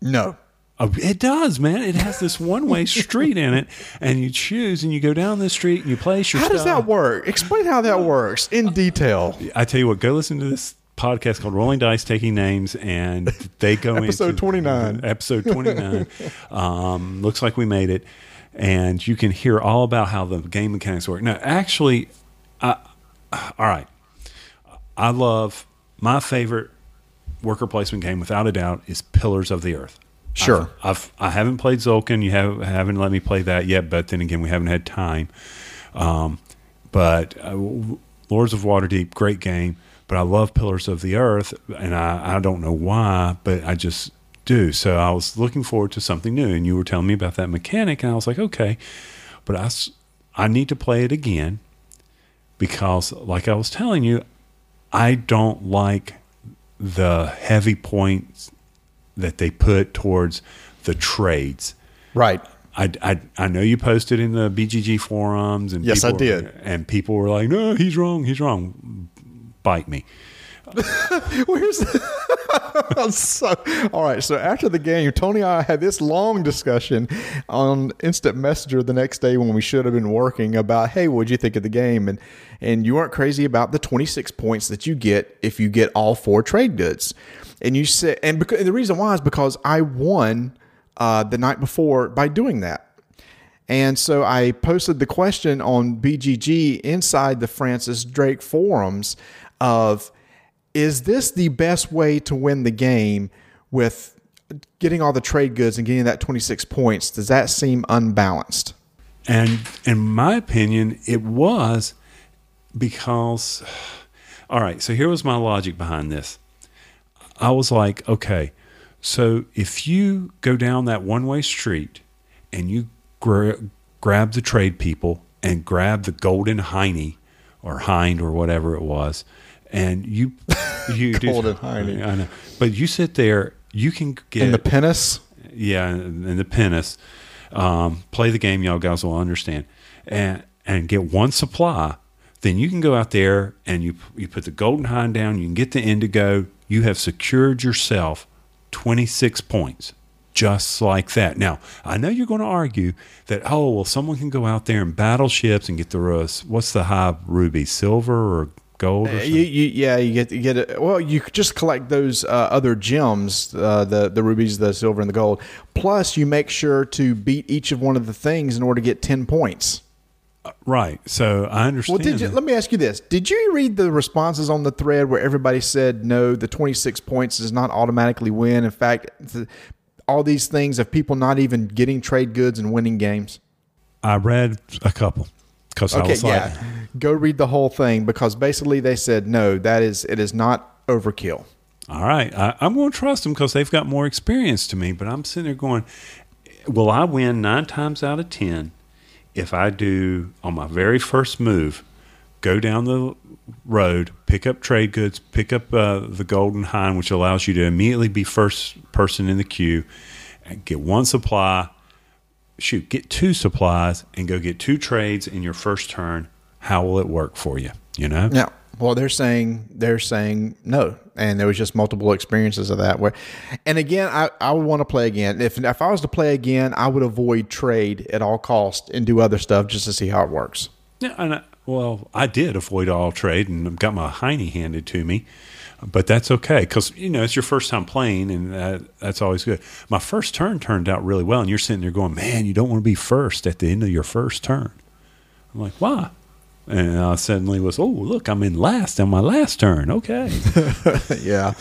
No. It does, man. It has this one way street in it, and you choose and you go down this street and you place your How does that work? Explain how that works in detail. I tell you what, go listen to this podcast called Rolling Dice Taking Names, and they go in [LAUGHS] Episode into 29. Episode twenty nine. um, looks like we made it, and you can hear all about how the game mechanics work. Now, actually, I, all right, I love my favorite worker placement game, without a doubt, is Pillars of the Earth. Sure. I've, I've I haven't played Tzolk'in. You have haven't let me play that yet. But then again, we haven't had time. Um, but uh, Lords of Waterdeep, great game. But I love Pillars of the Earth, and I, I don't know why, but I just do. So I was looking forward to something new, and you were telling me about that mechanic, and I was like, okay, but I, I need to play it again because, like I was telling you, I don't like the heavy points that they put towards the trades. Right. I, I, I know you posted in the BGG forums, and Yes, I people- did. and people were like, "No, he's wrong. He's wrong." Bite me. [LAUGHS] Where's the [LAUGHS] so all right? So after the game, Tony and I had this long discussion on instant messenger the next day when we should have been working about, hey, what'd you think of the game? And and you weren't crazy about the 26 points that you get if you get all four trade goods. And you said, and because and the reason why is because I won uh, the night before by doing that. And so I posted the question on BGG inside the Francis Drake forums of is this the best way to win the game with getting all the trade goods and getting that 26 points? Does that seem unbalanced? And in my opinion, it was because, [SIGHS] all right, so here was my logic behind this. I was like, okay, so if you go down that one way street and you gra- grab the trade people and grab the golden hiney or hind or whatever it was, and you, [LAUGHS] you do- Golden hiney. I know, but you sit there, you can get In the pinnace? yeah, and the pinnace. Um, play the game, y'all guys will understand, and and get one supply. Then you can go out there and you you put the golden hind down. You can get the indigo. You have secured yourself twenty six points, just like that. Now I know you're going to argue that oh well, someone can go out there and battle ships and get the uh, what's the high ruby, silver or gold? Or something? You, you, yeah, you get you get it. Well, you just collect those uh, other gems, uh, the the rubies, the silver, and the gold. Plus, you make sure to beat each of one of the things in order to get ten points. Right. So I understand. Well, did you? Let me ask you this: Did you read the responses on the thread where everybody said no, the twenty six points does not automatically win? In fact, all these things of people not even getting trade goods and winning games. I read a couple because I was like, yeah, go read the whole thing because basically they said no, that is it is not overkill. All right, I, I'm going to trust them because they've got more experience to me. But I'm sitting there going, will I win nine times out of ten if I do on my very first move, go down the road, pick up trade goods, pick up uh, the golden hind, which allows you to immediately be first person in the queue, and get one supply. Shoot, get two supplies and go get two trades in your first turn. How will it work for you? You know? Yeah. Well, they're saying they're saying no, and there was just multiple experiences of that. Where, and again, I, I would want to play again. If if I was to play again, I would avoid trade at all cost and do other stuff just to see how it works. Yeah, and I, well, I did avoid all trade and got my hiney handed to me, but that's okay because you know it's your first time playing, and that, that's always good. My first turn turned out really well, and you're sitting there going, "Man, you don't want to be first at the end of your first turn." I'm like, "Why?" And I suddenly was, oh, look, I'm in last on my last turn. Okay. [LAUGHS] yeah.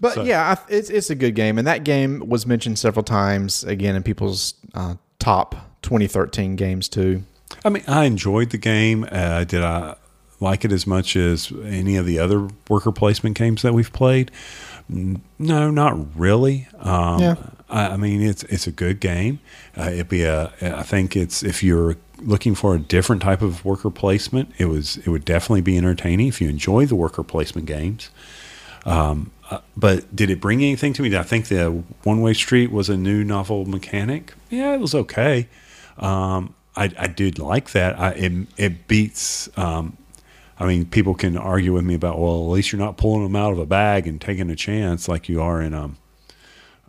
But yeah, I, it's it's a good game, and that game was mentioned several times again in people's uh, top 2013 games too. I mean, I enjoyed the game. Uh, did I like it as much as any of the other worker placement games that we've played? No, not really. Um, Yeah. I, I mean, it's it's a good game. Uh, it'd be a. I think it's if you're looking for a different type of worker placement, it was it would definitely be entertaining if you enjoy the worker placement games. Um, uh, but did it bring anything to me? I think the one way street was a new novel mechanic? Yeah, it was okay. Um, I, I did like that. I, it, it beats. Um, I mean, people can argue with me about, well, at least you're not pulling them out of a bag and taking a chance like you are in um,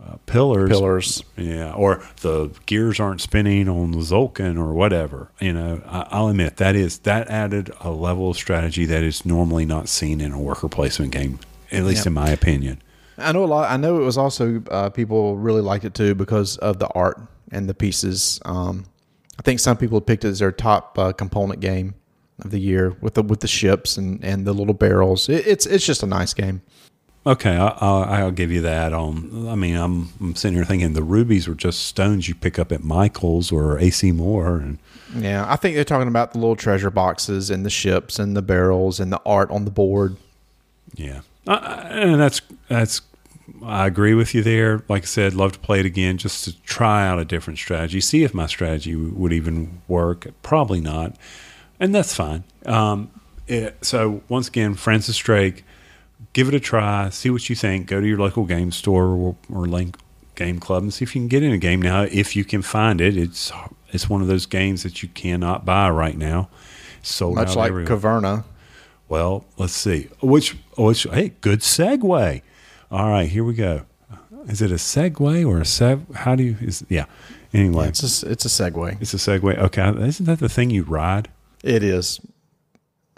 uh, Pillars. Pillars. Yeah, or the gears aren't spinning on the Tzolk'in or whatever. You know, I, I'll admit that is that added a level of strategy that is normally not seen in a worker placement game, at least in my opinion. I know a lot. I know it was also uh, people really liked it too because of the art and the pieces. Um, I think some people picked it as their top uh, component game of the year with the with the ships and, and the little barrels. It, it's it's just a nice game. Okay, I, I'll, I'll give you that. On, I mean, I'm, I'm sitting here thinking the rubies were just stones you pick up at Michaels or AC Moore, and Yeah, I think they're talking about the little treasure boxes and the ships and the barrels and the art on the board. Yeah, I- and that's that's. I agree with you there. Like I said, love to play it again just to try out a different strategy, see if my strategy would even work. Probably not, and that's fine. Um, it, so once again, Francis Drake, give it a try, see what you think. Go to your local game store or, or link game club and see if you can get in a game now. If you can find it, it's it's one of those games that you cannot buy right now. Sold Much like everywhere. Caverna. Well, let's see. Which, which, hey, good segue. All right, here we go. Is it a segue or a seg? How do you, is, yeah. Anyway, It's it's, a, it's a segue. It's a segue. Okay. Isn't that the thing you ride? It is.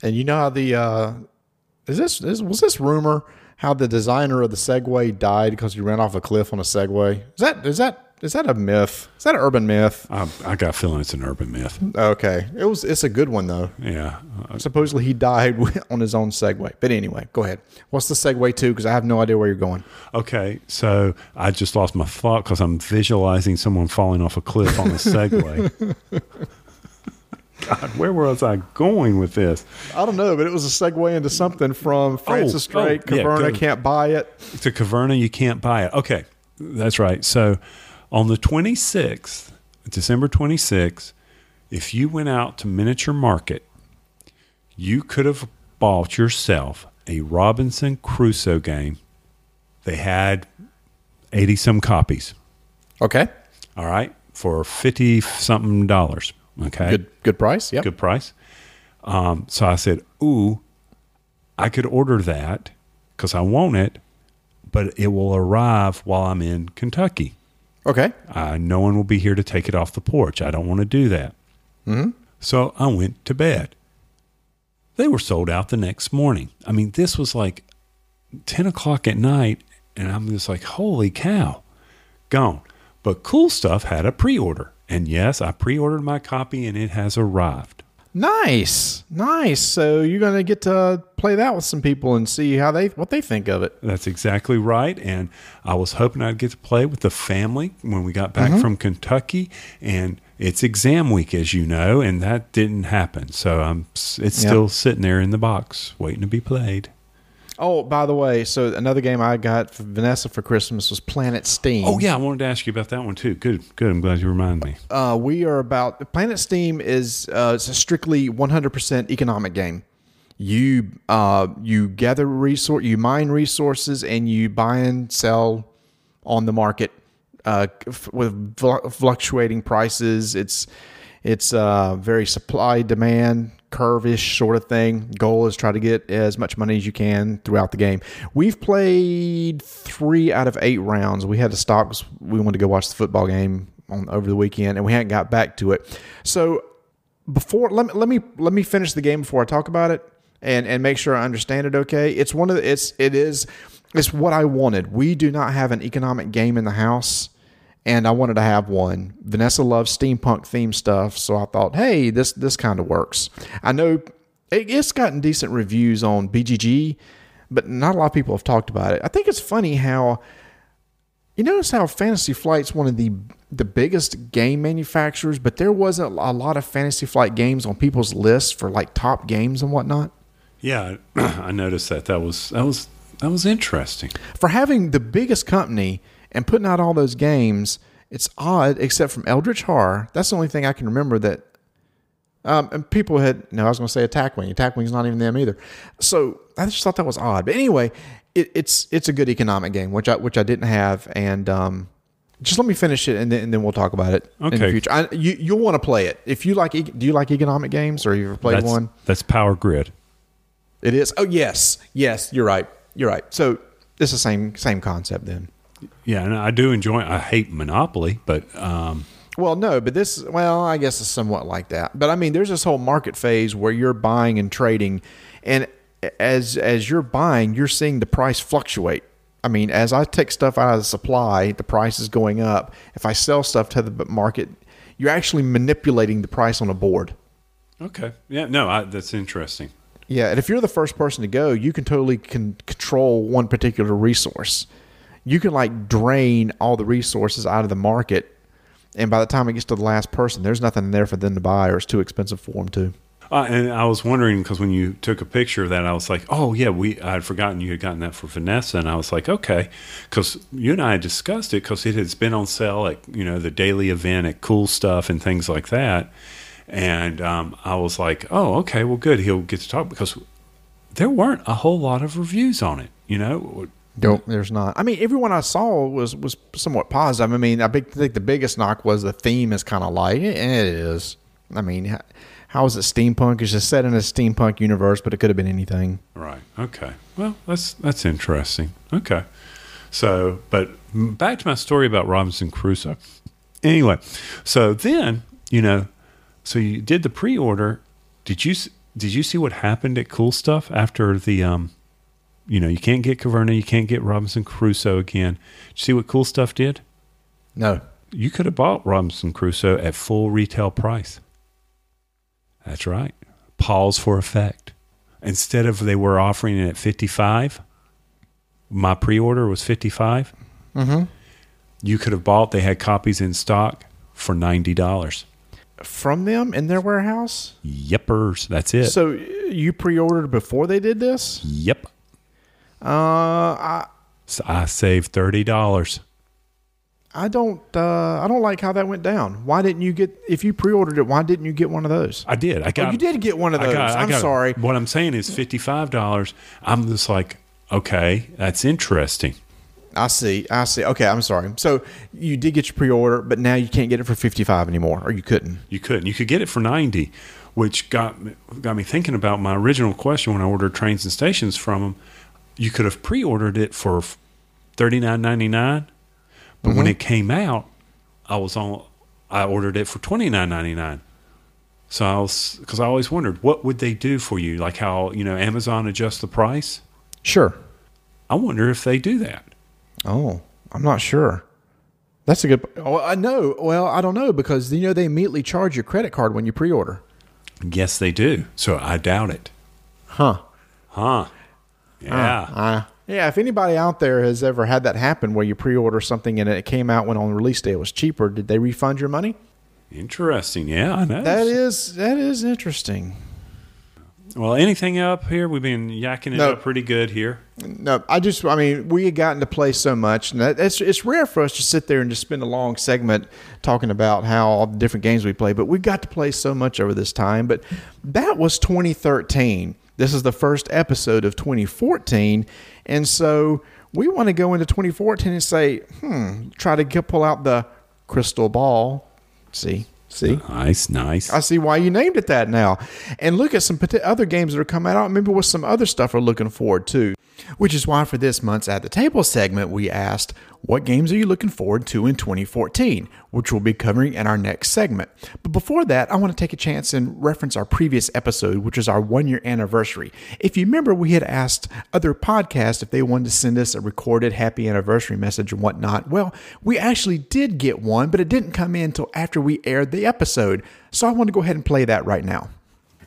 And you know how the uh is this is, was this rumor how the designer of the Segway died because he ran off a cliff on a Segway? Is that is that is that a myth? Is that an urban myth? I, I got a feeling it's an urban myth. Okay. It was it's a good one though. Yeah. Supposedly he died [LAUGHS] on his own Segway. But anyway, go ahead. What's the segue to? Because I have no idea where you're going. Okay. So I just lost my thought because I'm visualizing someone falling off a cliff on a Segway. [LAUGHS] God, where was I going with this? I don't know, but it was a segue into something from oh, Francis oh, Drake. yeah, Caverna good. can't buy it. to Caverna, you can't buy it. Okay, that's right. So on the 26th, December 26th, if you went out to Miniature Market, you could have bought yourself a Robinson Crusoe game. They had 80 some copies, Okay. all right, for 50 something dollars. Okay. Good good price. Yeah. Good price. Um, so I said, Ooh, I could order that because I want it, but it will arrive while I'm in Kentucky. Okay. Uh, no one will be here to take it off the porch. I don't want to do that. Mm-hmm. So I went to bed. They were sold out the next morning. I mean, this was like 10 o'clock at night, and I'm just like, holy cow, gone. But Cool Stuff had a pre order. And yes, I pre ordered my copy and it has arrived. Nice. Nice. So you're gonna get to play that with some people and see how they what they think of it. That's exactly right. And I was hoping I'd get to play with the family when we got back mm-hmm. from Kentucky. And it's exam week, as you know, and that didn't happen. So I'm it's Yeah. still sitting there in the box waiting to be played. Oh, by the way, so another game I got for Vanessa for Christmas was Planet Steam. Oh yeah, I wanted to ask you about that one too. Good, good. I'm glad you reminded me. Uh, we are about Planet Steam is uh, it's a strictly 100% economic game. You uh, you gather resource, you mine resources, and you buy and sell on the market uh, f- with fl- fluctuating prices. It's it's uh, very supply demand curve-ish sort of thing. Goal is try to get as much money as you can throughout the game. We've played three out of eight rounds. We had to stop because we wanted to go watch the football game on over the weekend, and we hadn't got back to it. So before let me let me let me finish the game before I talk about it and and make sure I understand it okay. It's one of the, it's it is it's what I wanted. We do not have an economic game in the house and I wanted to have one. Vanessa loves steampunk theme stuff, so I thought, hey, this this kind of works. I know it's gotten decent reviews on BGG, but not a lot of people have talked about it. I think it's funny how you notice how Fantasy Flight's one of the the biggest game manufacturers, but there wasn't a lot of Fantasy Flight games on people's lists for like top games and whatnot. Yeah, [CLEARS THROAT] I noticed that. That was that was that was interesting. For having the biggest company and putting out all those games, it's odd. Except from Eldritch Horror, that's the only thing I can remember that. Um, and people had no, I was going to say Attack Wing. Attack Wing's not even them either. So I just thought that was odd. But anyway, it, it's it's a good economic game, which I which I didn't have, and um, just let me finish it, and then, and then we'll talk about it in the future. I, you you'll want to play it if you like. Do you like economic games, or you ever played That's, one? That's Power Grid. It is. Oh yes, yes. You're right. You're right. So it's the same same concept then. Yeah, and I do enjoy. I hate Monopoly, but um, Well, no, but this, well, I guess it's somewhat like that. But I mean, there's this whole market phase where you're buying and trading, and as as you're buying, you're seeing the price fluctuate. I mean, as I take stuff out of the supply, the price is going up. If I sell stuff to the market, you're actually manipulating the price on a board. okay, yeah, no, I, that's interesting. Yeah, and if you're the first person to go, you can totally can control one particular resource. You can like drain all the resources out of the market, and by the time it gets to the last person, there's nothing there for them to buy, or it's too expensive for them to. Uh, and I was wondering because when you took a picture of that, I was like, "Oh yeah, we." I had forgotten you had gotten that for Vanessa, and I was like, "Okay," because you and I had discussed it because it has been on sale at you know the daily event at Cool Stuff and things like that, and um, I was like, "Oh, okay, well, good. He'll get to talk because there weren't a whole lot of reviews on it. You know, Nope, there's not. I mean, everyone I saw was was somewhat positive. I mean, I think the biggest knock was the theme is kind of light, and it is. I mean, how is it steampunk? It's just set in a steampunk universe, but it could have been anything. Right. Okay. Well, that's that's interesting. Okay. So, but back to my story about Robinson Crusoe. Anyway, so then you know, so you did the pre-order. Did you did you see what happened at Cool Stuff after the um, you know, you can't get Caverna, you can't get Robinson Crusoe again. Did you see what Cool Stuff did? No, You could have bought Robinson Crusoe at full retail price. That's right. Pause for effect. Instead of they were offering it at 55, my pre-order was 55. Mhm. You could have bought, they had copies in stock for $90. from them in their warehouse. Yepers. That's it. So you pre-ordered before they did this? yep. Uh, I So I saved $30. I don't uh, I don't like how that went down. Why didn't you get if you pre-ordered it? Why didn't you get one of those? I did. I got. oh, you did get one of I those. got- I I'm got sorry. What I'm saying is fifty-five dollars. I'm just like, okay, that's interesting. I see. I see. Okay, I'm sorry. So you did get your pre-order, but now you can't get it for 55 anymore, or you couldn't. You couldn't. You could get it for ninety, which got me, got me thinking about my original question when I ordered trains and stations from them. You could have pre-ordered it for thirty nine ninety nine, but when mm-hmm. it came out, I was on. I ordered it for twenty nine ninety nine. So I was because I always wondered what would they do for you, like how you know Amazon adjusts the price. Sure. I wonder if they do that. Oh, I'm not sure. That's a good. Oh, I know. Well, I don't know because you know they immediately charge your credit card when you pre-order. Yes, they do. So I doubt it. Huh. Huh? Yeah. Uh, yeah. If anybody out there has ever had that happen where you pre-order something and it came out when on release day it was cheaper, did they refund your money? Interesting. Yeah, I know. That is that is interesting. Well, anything up here? We've been yakking it No. up pretty good here. No, I just, I mean, we had gotten to play so much, and that, it's it's rare for us to sit there and just spend a long segment talking about how all the different games we play. But we got to play so much over this time. But that was 2013. This is the first episode of 2014, and so we want to go into 2014 and say, hmm, try to get, pull out the crystal ball. See, see. Nice, nice. I see why you named it that now. And look at some other games that are coming out. Maybe with some other stuff we're looking forward to. Which is why for this month's At the Table segment, we asked, What games are you looking forward to in 2014? Which we'll be covering in our next segment. But before that, I want to take a chance and reference our previous episode, which is our one year anniversary. If you remember, we had asked other podcasts if they wanted to send us a recorded happy anniversary message and whatnot. Well, we actually did get one, but it didn't come in until after we aired the episode. So I want to go ahead and play that right now.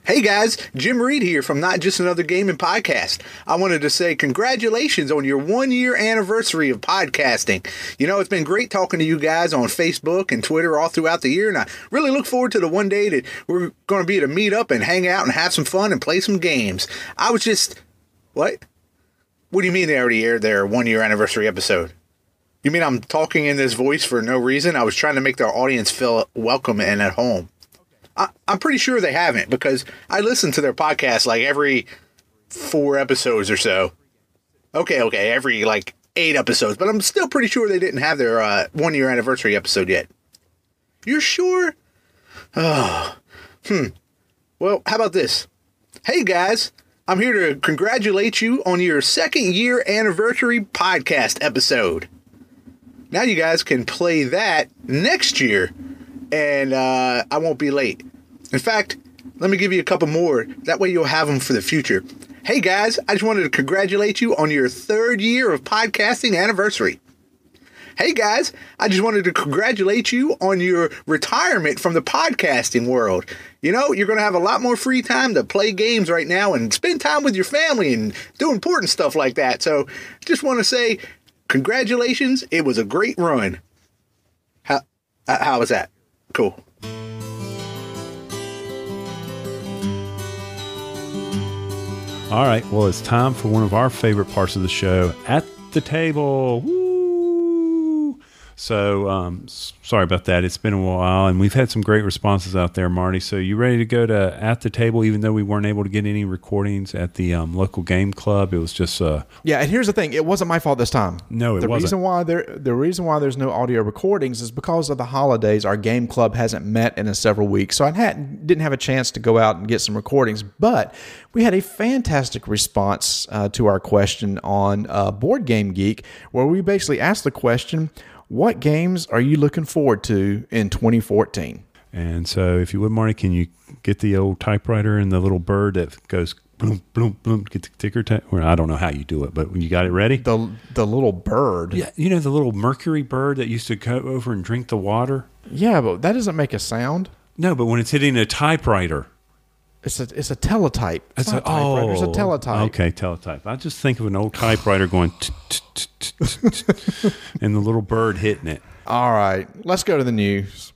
Hey guys, Jim Reed here from Not Just Another Gaming Podcast. I wanted to say congratulations on your one year anniversary of podcasting. You know, it's been great talking to you guys on Facebook and Twitter all throughout the year, and I really look forward to the one day that we're going to be to meet up and hang out and have some fun and play some games. I was just. What? What do you mean they already aired their one year anniversary episode? You mean I'm talking in this voice for no reason? I was trying to make their audience feel welcome and at home. I, am pretty sure they haven't because I listen to their podcast like every four episodes or so. Okay, okay, every like eight episodes, but I'm still pretty sure they didn't have their uh, one year anniversary episode yet. You're sure? Oh, hmm. Well, how about this? Hey guys, I'm here to congratulate you on your second year anniversary podcast episode. Now you guys can play that next year and uh, I won't be late. In fact, let me give you a couple more. That way you'll have them for the future. Hey guys, I just wanted to congratulate you on your third year of podcasting anniversary. Hey guys, I just wanted to congratulate you on your retirement from the podcasting world. You know, you're going to have a lot more free time to play games right now and spend time with your family and do important stuff like that. So, just want to say congratulations. It was a great run. How how was that? Cool. All right. Well, it's time for one of our favorite parts of the show at the table. Woo! So um, sorry about that. It's been a while, and we've had some great responses out there, Marty. So you ready to go to at the table? Even though we weren't able to get any recordings at the um, local game club, it was just uh, yeah. And here's the thing: it wasn't my fault this time. No, it the wasn't. reason why there the reason why there's no audio recordings is because of the holidays. Our game club hasn't met in a several weeks, so I hadn't didn't have a chance to go out and get some recordings. But we had a fantastic response uh, to our question on uh, Board Game Geek, where we basically asked the question what games are you looking forward to in 2014? And so, if you would, Marty, can you get the old typewriter and the little bird that goes bloom, bloom, bloom, get the ticker tape? Or I don't know how you do it, but when you got it ready, the the little bird. Yeah, you know the little mercury bird that used to go over and drink the water. Yeah, but that doesn't make a sound. No, but when it's hitting a typewriter, it's a it's a teletype. It's, it's a, oh, it's a teletype. Okay, teletype. I just think of an old typewriter going and the little bird hitting it. All right, let's go to the news.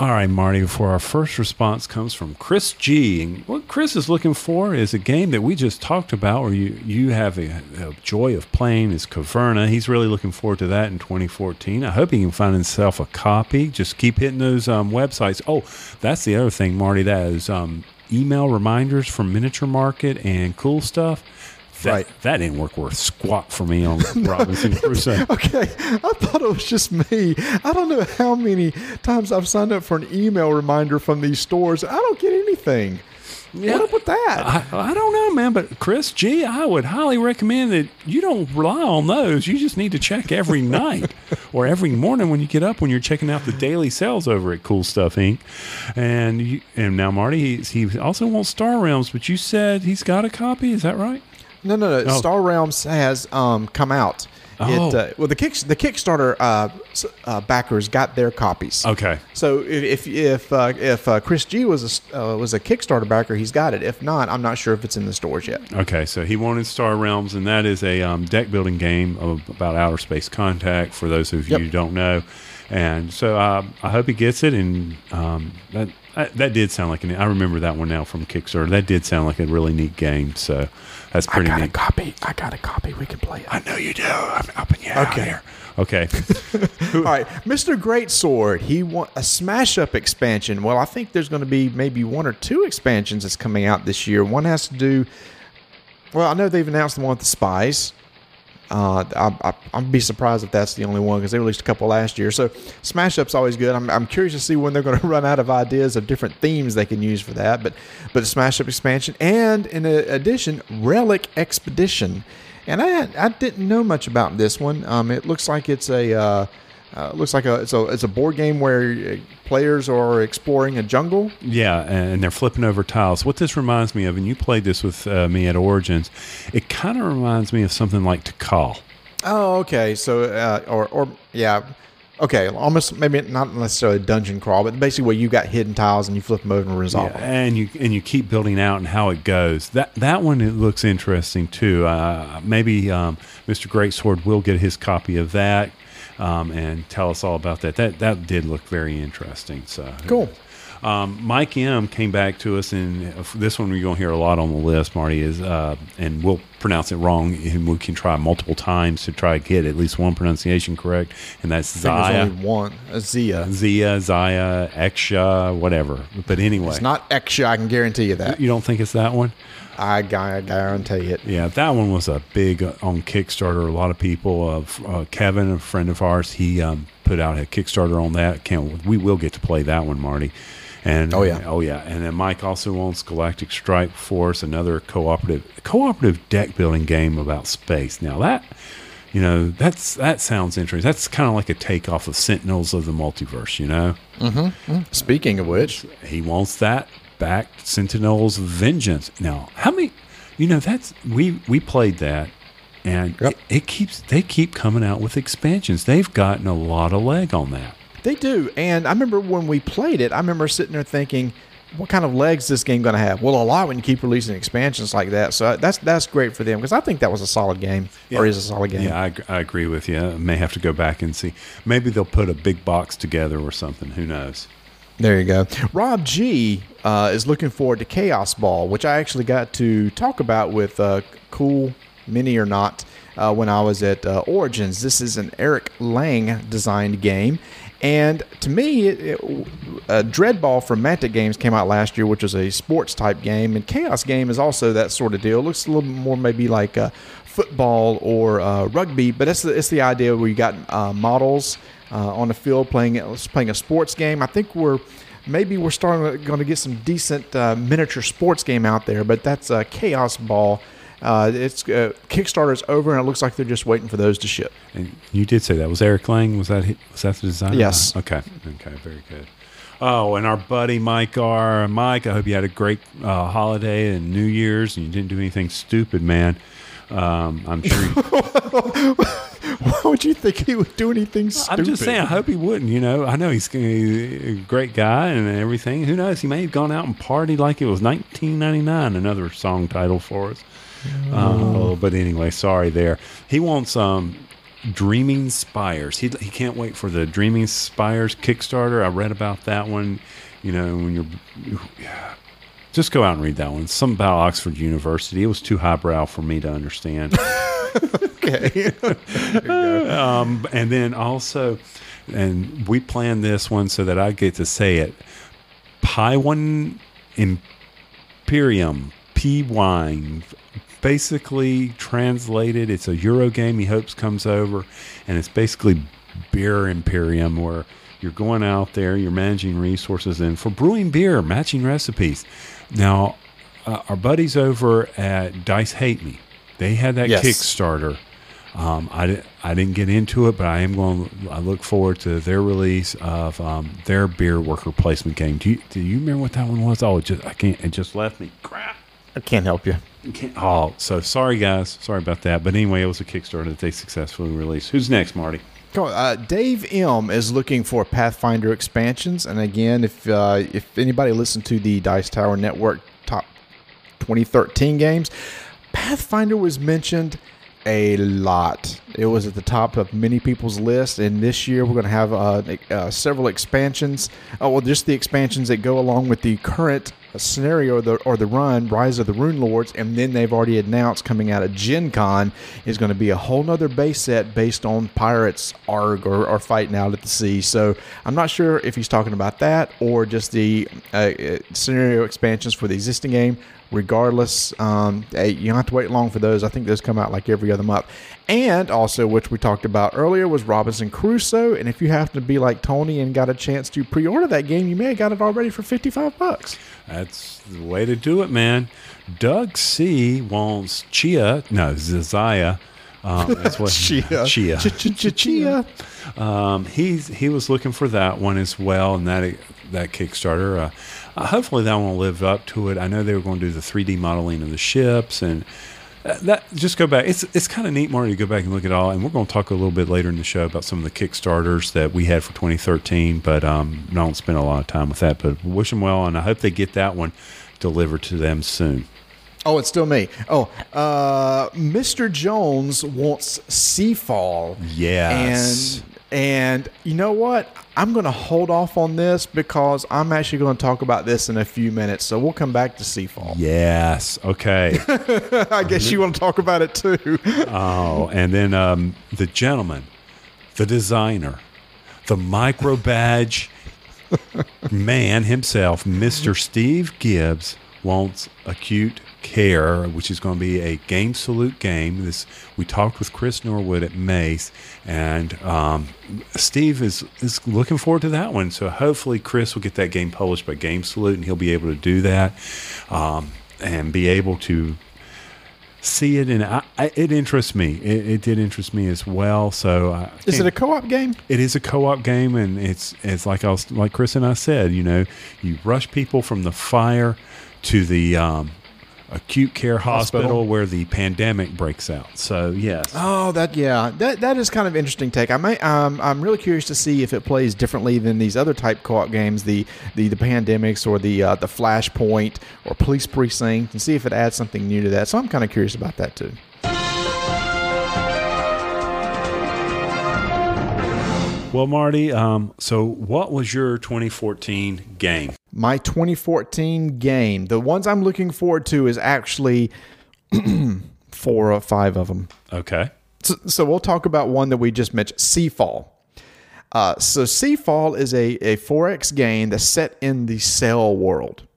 All right, Marty, for our first response comes from Chris G. And what Chris is looking for is a game that we just talked about where you, you have a, a joy of playing is Caverna. He's really looking forward to that in 2014. I hope he can find himself a copy. Just keep hitting those um, websites. Oh, that's the other thing, Marty. That is um, email reminders from Miniature Market and Cool Stuff that, right. That didn't work worth squat for me on [LAUGHS] Robinson Crusoe. [LAUGHS] okay. I thought it was just me. I don't know how many times I've signed up for an email reminder from these stores. I don't get anything. Yeah, what up with that? I, I don't know, man. But Chris G, I would highly recommend that you don't rely on those. You just need to check every [LAUGHS] night or every morning when you get up when you're checking out the daily sales over at Cool Stuff Inc. And you, and now Marty, he, he also wants Star Realms, but you said he's got a copy. Is that right? No, no, no. Oh. Star Realms has um, come out. Oh. It, uh, well, the kick the Kickstarter uh, uh, backers got their copies. Okay. So if if uh, if uh, Chris G was a uh, was a Kickstarter backer, he's got it. If not, I'm not sure if it's in the stores yet. Okay, so he wanted Star Realms, and that is a um, deck building game of, about outer space contact. For those of you yep. who don't know, and so I hope he gets it. And um, that that did sound like an. I remember that one now from Kickstarter. That did sound like a really neat game. So. That's pretty I got neat. a copy. I got a copy. We can play it. I know you do. I'm helping you okay. here. Okay. [LAUGHS] [LAUGHS] All right, Mr. Greatsword. He want a smash up expansion. Well, I think there's going to be maybe one or two expansions that's coming out this year. One has to do. Well, I know they've announced the one with the spies. Uh, I, I, I'd be surprised if that's the only one because they released a couple last year. So Smash Up's always good. I'm, I'm curious to see when they're going [LAUGHS] to run out of ideas of different themes they can use for that. But but Smash Up expansion and in addition, Relic Expedition. And I I didn't know much about this one. Um, it looks like it's a uh, uh, looks like a it's a it's a board game where players are exploring a jungle. Yeah, and they're flipping over tiles. What this reminds me of, and you played this with uh, me at Origins, it kind of reminds me of something like Tikal. Oh, okay. So, uh, or or yeah, okay, almost maybe not necessarily a dungeon crawl, but basically where you got hidden tiles and you flip them over and resolve Yeah, them. and you and you keep building out and how it goes. That that one it looks interesting too. Uh, maybe um, Mr. Greatsword will get his copy of that um, and tell us all about that. That that did look very interesting. So Cool. Um, Mike M came back to us, and uh, this one you're going to hear a lot on the list. Marty is, uh, and we'll pronounce it wrong, and we can try multiple times to try to get at least one pronunciation correct, and that's I think there's Zaya. only one, a Zia. Zia, Zaya, Exia, whatever. But anyway, It's not extra. I can guarantee you that. you don't think it's that one? I, gu- I guarantee it. Yeah, that one was a big uh, on Kickstarter. A lot of people, uh, uh, Kevin, a friend of ours, he um, put out a Kickstarter on that. Can't we will get to play that one, Marty? And Oh, yeah. oh yeah. And then Mike also owns Galactic Strike Force, another cooperative cooperative deck building game about space. Now that you know that's that sounds interesting. That's kind of like a takeoff of Sentinels of the Multiverse. You know, Speaking of which, he wants that back. Sentinels Vengeance. Now, how many? You know, that's we we played that, and Yep. it, it keeps they keep coming out with expansions. They've gotten a lot of leg on that. they do. And I remember when we played it, I remember sitting there thinking, what kind of legs is this game going to have? Well, a lot when you keep releasing expansions like that. So uh, that's that's great for them because I think that was a solid game or is a solid game. Yeah, I, I agree with you. I may have to go back and see. Maybe they'll put a big box together or something. Who knows? There you go. Rob G uh, is looking forward to Chaos Ball, which I actually got to talk about with uh, Cool Mini or Not uh, when I was at uh, Origins. This is an Eric Lang designed game. And to me, it, it, Dreadball from Mantic Games came out last year, which was a sports type game. And Chaos Game is also that sort of deal. It looks a little more maybe like uh, football or uh, rugby, but it's the, it's the idea where you got models uh, on the field playing playing a sports game. I think we're maybe we're starting going to get some decent uh, miniature sports game out there, but that's uh, Kaosball. Uh, it's uh, Kickstarter's over, and it looks like they're just waiting for those to ship. And you did say that was Eric Lang. Was that was that the designer? Yes. Okay. Okay. Very good. Oh, and our buddy Mike R. Mike, I hope you had a great uh, holiday and New Year's, and you didn't do anything stupid, man. Um, I'm sure. You, [LAUGHS] [LAUGHS] [LAUGHS] Why would you think he would do anything stupid? I'm just saying. I hope he wouldn't. You know, I know he's a great guy and everything. Who knows? He may have gone out and partied like it was 1999. Another song title for us. Oh, but anyway, sorry there. He wants um, Dreaming Spires. He he can't wait for the Dreaming Spires Kickstarter. I read about that one. You know, when you're just go out and read that one. Some about Oxford University. It was too highbrow for me to understand. [LAUGHS] okay. [LAUGHS] um, and then also, and we planned this one so that I get to say it. Paiwan Imperium, P wine. Basically translated, it's a Euro game. He hopes comes over, and it's basically beer Imperium, where you're going out there, you're managing resources, and for brewing beer, matching recipes. Now, uh, our buddies over at Dice Hate Me, they had that Yes. Kickstarter. Um, I, I didn't get into it, but I am going. I look forward to their release of um, their beer worker placement game. Do you do you remember what that one was? Oh, it just I can't. It just left me. Crap. I can't help you. Can't- Oh, so sorry guys. Sorry about that. But anyway, it was a Kickstarter that they successfully released. Who's next, Marty? Uh, Dave M is looking for Pathfinder expansions, and again, if uh, if anybody listened to the Dice Tower Network top 2013 games, Pathfinder was mentioned a lot. It was at the top of many people's list, and this year we're going to have uh, uh, several expansions. Oh, well, just the expansions that go along with the current scenario or the, or the run, Rise of the Runelords, and then they've already announced coming out of Gen Con is going to be a whole nother base set based on pirates arg or, or fighting out at the sea. So I'm not sure if he's talking about that or just the uh, uh scenario expansions for the existing game regardless. Um, you don't have to wait long for those. I think those come out like every other month. And also, which we talked about earlier, was Robinson Crusoe. And if you happen to be like Tony and got a chance to pre-order that game, you may have got it already for fifty-five bucks. That's the way to do it, man. Doug C wants Chia, no Zazaya. Um, that's what [LAUGHS] Chia. Chia. Chia. Chia. Um, he's he was looking for that one as well, and that that Kickstarter. Uh, uh, hopefully, that one will live up to it. I know they were going to do the 3D modeling of the ships, and that just go back. It's it's kind of neat, Marty, to go back and look at all. And we're going to talk a little bit later in the show about some of the Kickstarters that we had for 2013, but um, don't spend a lot of time with that. But wish them well, and I hope they get that one delivered to them soon. Oh, it's still me. Oh, uh, Mr. Jones wants Seafall. Yes. And and you know what? I'm going to hold off on this because I'm actually going to talk about this in a few minutes. So we'll come back to Seafall. Yes. Okay. [LAUGHS] I guess you want to talk about it too. oh, and then um, the gentleman, the designer, the micro badge [LAUGHS] man himself, Mr. Steve Gibbs, wants acute care, which is going to be a game salute game. This we talked with Chris Norwood at Mace, and um, Steve is is looking forward to that one. So hopefully Chris will get that game published by Game Salute, and he'll be able to do that um, and be able to see it and I, I, it interests me it, it, did interest me as well so is it a co-op game it is a co-op game and it's it's like I was like Chris and I said you know you rush people from the fire to the um, acute care hospital, hospital, where the pandemic breaks out. So yes. Oh, that yeah, that that is kind of interesting take. I may um, I'm really curious to see if it plays differently than these other type co-op games, the the the pandemics or the uh, the Flashpoint or Police Precinct, and see if it adds something new to that. So I'm kind of curious about that too. Well, Marty, um, so what was your 2014 game? My 2014 game. The ones I'm looking forward to is actually [CLEARS THROAT] four or five of them. Okay. So, so we'll talk about one that we just mentioned, Seafall. Uh, so Seafall is a, a 4X game that's set in the Cell world.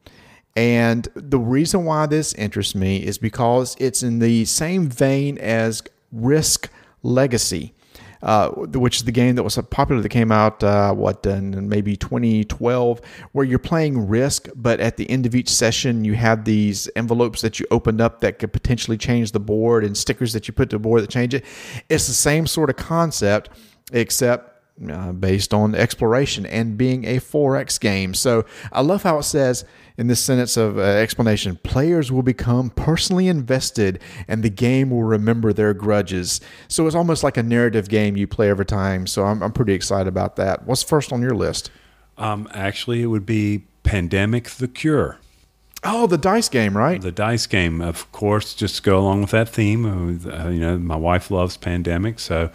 And the reason why this interests me is because it's in the same vein as Risk Legacy uh, which is the game that was popular that came out uh, what in maybe 2012, where you're playing Risk, but at the end of each session you have these envelopes that you opened up that could potentially change the board and stickers that you put to the board that change it. It's the same sort of concept, except uh, based on exploration and being a 4X game. So I love how it says in this sentence of uh, explanation players will become personally invested and the game will remember their grudges. So it's almost like a narrative game you play every time. So I'm, I'm pretty excited about that. What's first on your list? Um, actually, it would be Pandemic the Cure. Oh, the dice game, right? The dice game, of course, just to go along with that theme. Uh, you know, my wife loves Pandemic, so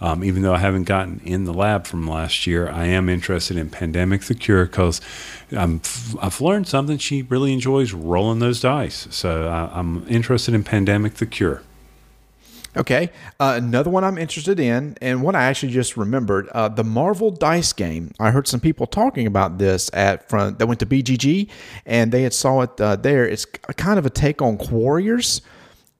um, even though I haven't gotten in the lab from last year, I am interested in Pandemic the Cure because I've learned something. She really enjoys rolling those dice, so I, I'm interested in Pandemic the Cure. Okay, uh, another one I'm interested in, and one I actually just remembered, uh, the Marvel Dice game. I heard some people talking about this at front that went to BGG, and they had saw it uh, there. It's kind of a take on Quarriors,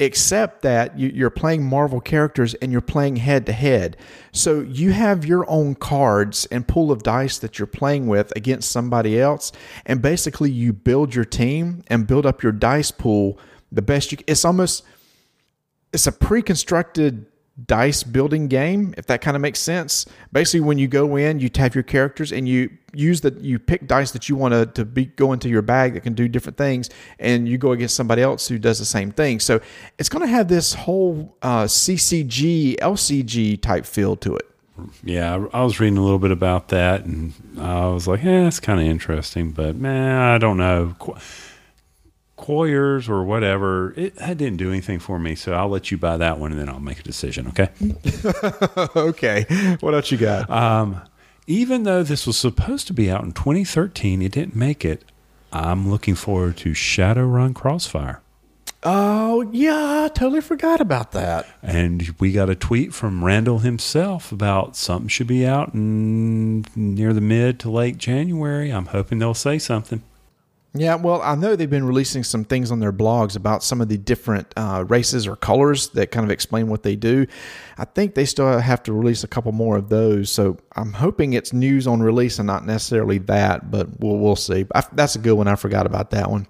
except that you, are playing Marvel characters and you're playing head to head. So you have your own cards and pool of dice that you're playing with against somebody else, and basically you build your team and build up your dice pool the best you. It's almost it's a pre-constructed dice building game if that kind of makes sense. Basically when you go in you have your characters and you use that you pick dice that you want to to be go into your bag that can do different things and you go against somebody else who does the same thing. So it's going to have this whole uh, ccg lcg type feel to it. Yeah i was reading a little bit about that and i was like yeah it's kind of interesting but man i don't know Quarriors or whatever, it, that didn't do anything for me. So I'll let you buy that one and then I'll make a decision. Okay. [LAUGHS] okay. What else you got? Um, even though this was supposed to be out in 2013, it didn't make it. I'm looking forward to Shadowrun Crossfire. oh yeah, I totally forgot about that. And we got a tweet from Randall himself about something should be out in near the mid to late January. I'm hoping they'll say something. Yeah, well, I know they've been releasing some things on their blogs about some of the different uh, races or colors that kind of explain what they do. I think they still have to release a couple more of those, so I'm hoping it's news on release and not necessarily that, but we'll we'll see. I, that's a good one. I forgot about that one.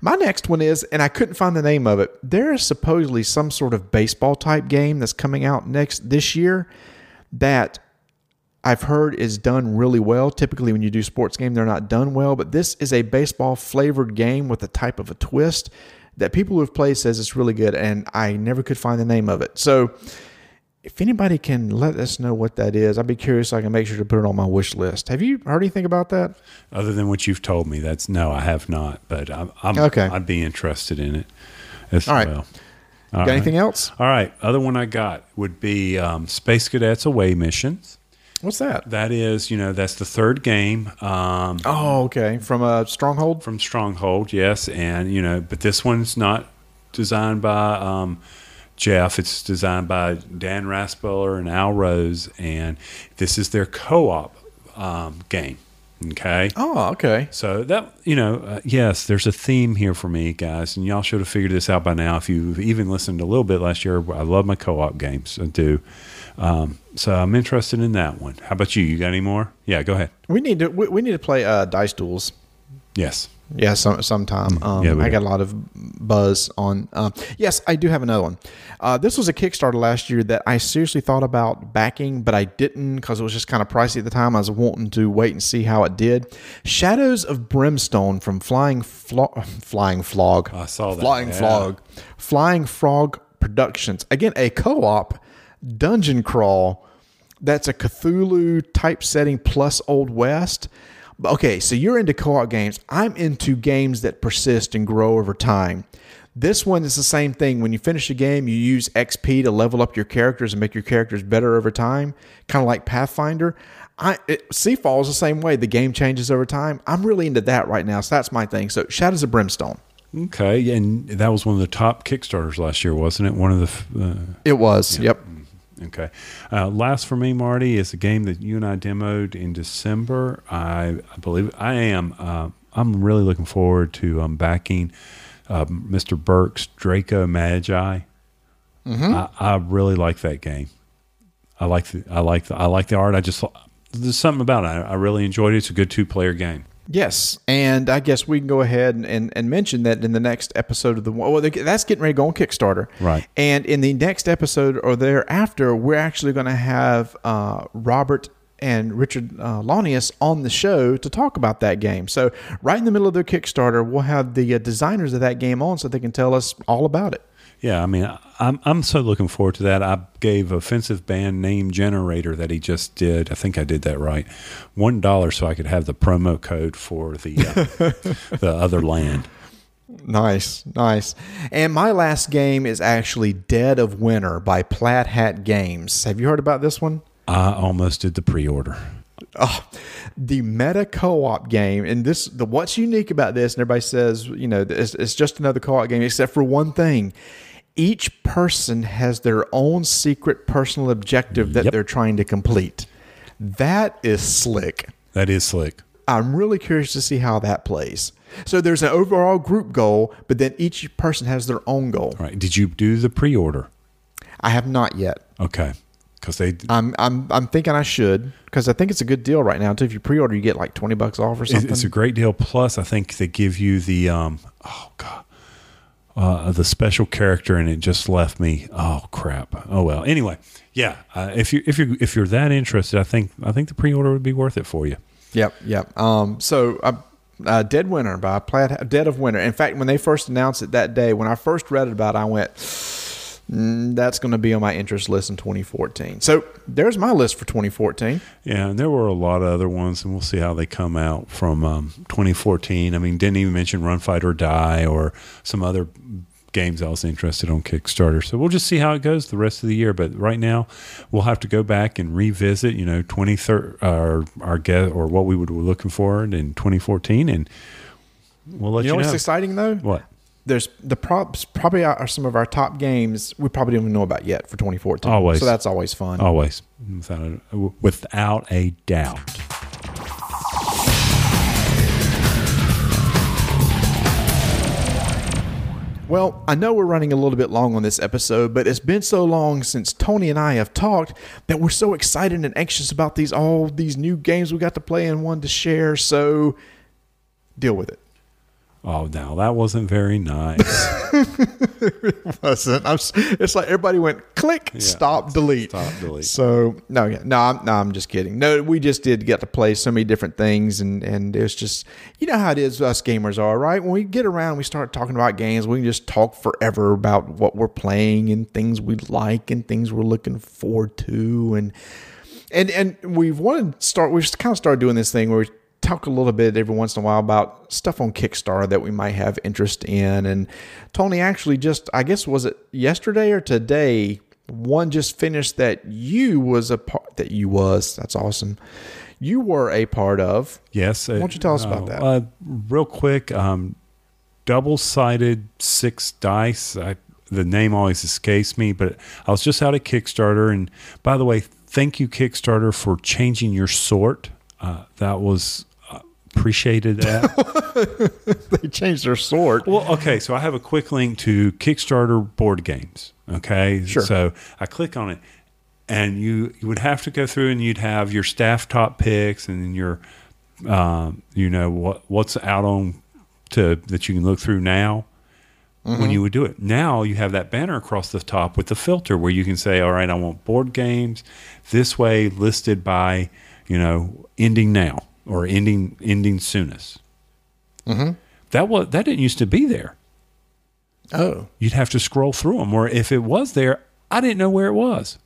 My next one is, and I couldn't find the name of it. There is supposedly some sort of baseball type game that's coming out next this year that I've heard is done really well. Typically, when you do sports game, they're not done well, but this is a baseball flavored game with a type of a twist that people who have played says it's really good, and I never could find the name of it. So, if anybody can let us know what that is, I'd be curious. So I can make sure to put it on my wish list. Have you heard anything about that? Other than what you've told me, that's no, I have not. But I'm, I'm Okay. I'd be interested in it as All right. well. Got anything else? All right. Other one I got would be um, Space Cadets Away Missions. What's that? That is, you know, that's the third game. Um, Oh, okay. From a stronghold. from Stronghold, yes, and you know, but this one's not designed by um, Jeff. It's designed by Dan Raspeller and Al Rose, and this is their co-op um, game. Okay, Oh, okay. so that you know, uh, yes, there's a theme here for me, guys, and y'all should have figured this out by now. If you've even listened a little bit last year, I love my co-op games. I do. Um, so I'm interested in that one. How about you? You got any more? Yeah, go ahead. We need to we, we need to play uh, dice duels. Yes. Yeah, some sometime. Um, Yeah, I do. got a lot of buzz on. Um, yes, I do have another one. Uh, this was a Kickstarter last year that I seriously thought about backing, but I didn't because it was just kind of pricey at the time. I was wanting to wait and see how it did. Shadows of Brimstone from Flying Flo- [LAUGHS] Flying Flog. I saw that, Flying yeah. Flog. Flying Frog Productions. Again, a co-op dungeon crawl that's a Cthulhu type setting plus Old West. Okay, so you're into co-op games. I'm into games that persist and grow over time. This one is the same thing. When you finish a game, you use XP to level up your characters and make your characters better over time, kind of like Pathfinder. I it, Seafall is the same way. The game changes over time. I'm really into that right now, so that's my thing. So Shadows of Brimstone. Okay, and that was one of the top Kickstarters last year, wasn't it? One of the uh, It was. Yep. Okay. Uh, last for me, Marty, is a game that you and I demoed in December. I, I believe I am. Uh, I'm really looking forward to um, backing uh, Mr. Burke's Draco Magi. I, I really like that game. I like the I like the I like the art. I just there's something about it. I, I really enjoyed it. It's a good two player game. Yes, and I guess we can go ahead and, and, and mention that in the next episode of the well, that's getting ready to go on Kickstarter, Right. And in the next episode or thereafter, we're actually going to have uh, Robert and Richard uh, Launius on the show to talk about that game. So right in the middle of their Kickstarter, we'll have the uh, designers of that game on so they can tell us all about it. Yeah, I mean, I'm I'm so looking forward to that. I gave offensive band name generator that he just did. I think I did that right. One dollar so I could have the promo code for the uh, [LAUGHS] the other land. Nice, nice. And my last game is actually Dead of Winter by Plaid Hat Games. Have you heard about this one? I almost did the pre-order. Oh, the meta co-op game, and this the what's unique about this, and everybody says, you know, it's, it's just another co-op game, except for one thing. Each person has their own secret personal objective that Yep. they're trying to complete. That is slick. That is slick. I'm really curious to see how that plays. So there's an overall group goal, but then each person has their own goal. All right. Did you do the pre-order? I have not yet. Okay. Because they I'm I'm I'm thinking I should because I think it's a good deal right now too. If you pre-order, you get like twenty bucks off or something. it's a great deal. Plus, I think they give you the um oh god uh, the special character, and it just left me. Oh crap. Oh well. Anyway, yeah. Uh, if you if you if you're that interested, I think I think the pre-order would be worth it for you. Yep, yep. Um, so uh, uh, Dead Winter by Plaid, Dead of Winter. In fact, when they first announced it that day, when I first read it about it, I went, that's going to be on my interest list in 2014. So there's my list for 2014. Yeah, and there were a lot of other ones, and we'll see how they come out from um, 2014. I mean, didn't even mention Run Fight or Die or some other games I was interested on Kickstarter. So we'll just see how it goes the rest of the year. But right now, we'll have to go back and revisit, you know, 23rd, our our get or what we would be looking for in 2014, and we'll let You know, you, know. what's exciting though? What? There's the props probably are some of our top games we probably don't even know about yet for 2014. Always. So that's always fun. Always, without a, without a doubt. Well, I know we're running a little bit long on this episode, but it's been so long since Tony and I have talked that we're so excited and anxious about these all these new games we got to play and one to share. So deal with it. Oh, now that wasn't very nice. [LAUGHS] Listen, I'm, it's like everybody went click, stop, delete. Stop, delete. So no, yeah, no, I'm, no, I'm just kidding. No, we just did get to play so many different things, and and it's just you know how it is. Us gamers are right. When we get around, we start talking about games. We can just talk forever about what we're playing and things we like and things we're looking forward to, and and and we've wanted to start. We've kind of started doing this thing where we talk a little bit every once in a while about stuff on Kickstarter that we might have interest in. And Tony actually just, I guess, was it yesterday or today? One just finished that you was a part that you was. That's awesome. You were a part of. Yes. Why don't you tell us about that? Uh, real quick, um, double sided six dice. I, the name always escapes me, but I was just out at Kickstarter. And by the way, thank you, Kickstarter, for changing your sort. Uh, that was uh, appreciated that. [LAUGHS] They changed their sort. Well, okay, so I have a quick link to Kickstarter board games. Okay, Sure. So I click on it, and you you would have to go through and you'd have your staff top picks and then your, um, you know what what's out on to that you can look through now. When you would do it now, you have that banner across the top with the filter where you can say, "All right, I want board games this way listed by you know ending now or ending ending soonest." That was that didn't used to be there Oh, you'd have to scroll through them. Or if it was there, I didn't know where it was.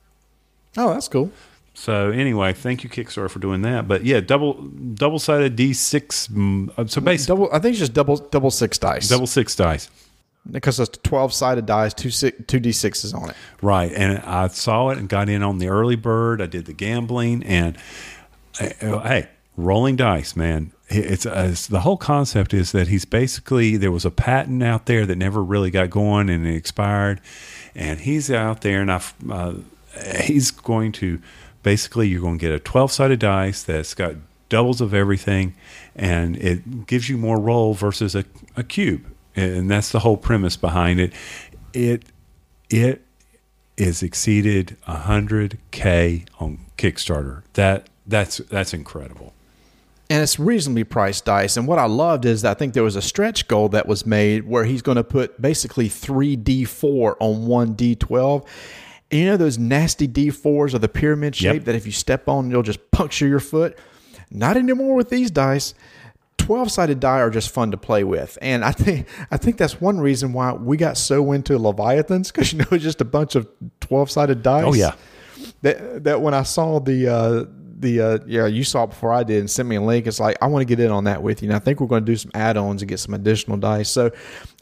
oh, that's cool. So anyway, thank you Kickstarter for doing that. But yeah, double double sided D six. mm, uh, So basically, Double. I think it's just double double six dice. double six dice. because it's twelve sided dice, two six, two d sixes on it. Right, and I saw it and got in on the early bird. I did the gambling, and uh, hey, rolling dice, man. It's, uh, it's the whole concept is that he's basically there was a patent out there that never really got going and it expired, and he's out there and I uh, he's going to basically you're going to get a twelve sided dice that's got doubles of everything, and it gives you more roll versus a, a cube, and that's the whole premise behind it. It it is exceeded 100k on Kickstarter. That that's that's incredible. And it's reasonably priced dice. And what I loved is that I think there was a stretch goal that was made where he's going to put basically three D4 on one D12. And you know those nasty D4s of the pyramid shape Yep. that if you step on, you'll just puncture your foot? Not anymore with these dice. 12 sided die are just fun to play with. And I think I think that's one reason why we got so into Leviathans because you know it's [LAUGHS] just a bunch of 12 sided dice Oh yeah, that that when I saw the uh, the uh, yeah you saw it before I did and sent me a link. It's like I want to get in on that with you. And I think we're going to do some add-ons and get some additional dice. So,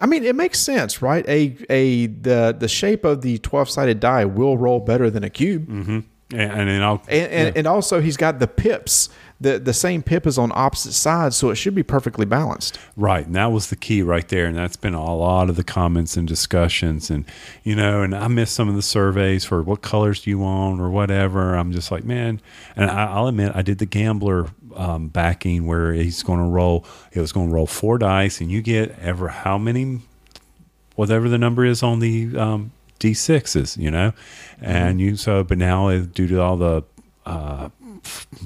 I mean, it makes sense, right? A a the the shape of the twelve sided die will roll better than a cube, and, and then I'll and and, and also he's got the pips. The, the same pip is on opposite sides, so it should be perfectly balanced. Right. And that was the key right there. And that's been a lot of the comments and discussions. And, you know, and I missed some of the surveys for what colors do you want or whatever. I'm just like, man. And I, I'll admit, I did the gambler um, backing where he's going to roll, it was going to roll four dice and you get ever how many, whatever the number is on the um, D6s, you know? And you, so, but now uh, due to all the, uh,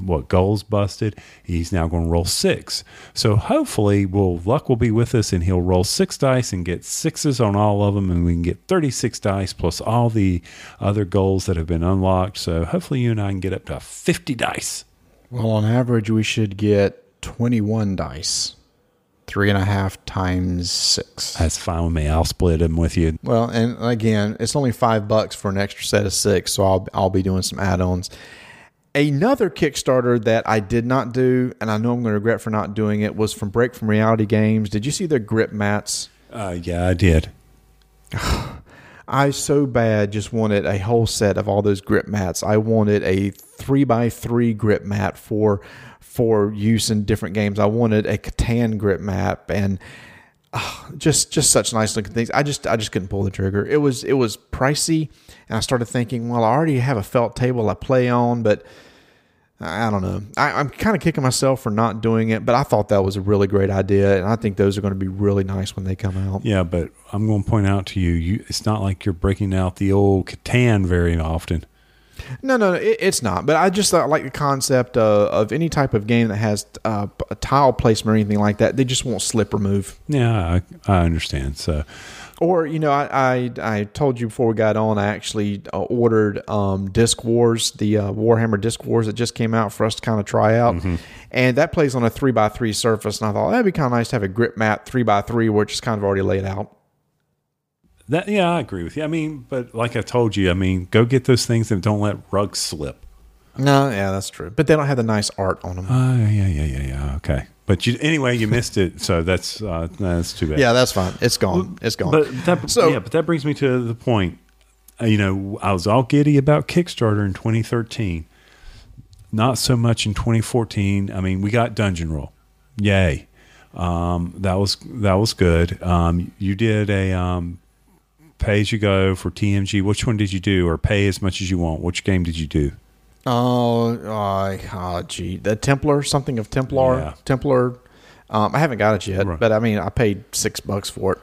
what goals busted he's now going to roll six so hopefully will luck will be with us and he'll roll six dice and get sixes on all of them and we can get 36 dice plus all the other goals that have been unlocked so hopefully you and i can get up to 50 dice Well, on average, we should get twenty one dice three and a half times six. That's fine with me. I'll split them with you. Well, and again, it's only five bucks for an extra set of six, so I'll I'll be doing some add-ons. Another Kickstarter that I did not do, and I know I'm going to regret for not doing it, was from Break from Reality Games. Did you see their grip mats? Uh, yeah, I did. [SIGHS] I so bad just wanted a whole set of all those grip mats. I wanted a three by three grip mat for for use in different games. I wanted a Catan grip mat and uh, [SIGHS] just just such nice looking things. I just I just couldn't pull the trigger. It was it was pricey, and I started thinking, well, I already have a felt table I play on, but I don't know. I, I'm kind of kicking myself for not doing it, but I thought that was a really great idea, and I think those are going to be really nice when they come out. Yeah, but I'm going to point out to you, you it's not like you're breaking out the old Catan very often. No, no, it, it's not. But I just uh, like the concept of, of any type of game that has uh, a tile placement or anything like that. They just won't slip or move. Yeah, I, I understand. So, Or you know, I, I I told you before we got on, I actually uh, ordered um, Disc Wars, the uh, Warhammer Disc Wars that just came out for us to kind of try out, and that plays on a three by three surface. And I thought that'd be kind of nice to have a grip mat three by three, where it's just kind of already laid out. That yeah, I agree with you. I mean, but like I told you, I mean, go get those things and don't let rugs slip. No, yeah, that's true. But they don't have the nice art on them. Uh, yeah, yeah, yeah, yeah. Okay. But you anyway, you missed it, so that's uh, that's too bad. yeah, that's fine. It's gone. It's gone. But that, So- yeah, but that brings me to the point. Uh, You know, I was all giddy about Kickstarter in 2013. Not so much in 2014. I mean, we got Dungeon Roll, yay! Um, that was that was good. Um, you did a um, pay as you go for TMG. Which one did you do, or pay as much as you want? Which game did you do? Oh, uh, oh, gee, the Templar, something of Templar, Yeah. Templar. Um, I haven't got it yet, Right. but I mean, I paid six bucks for it.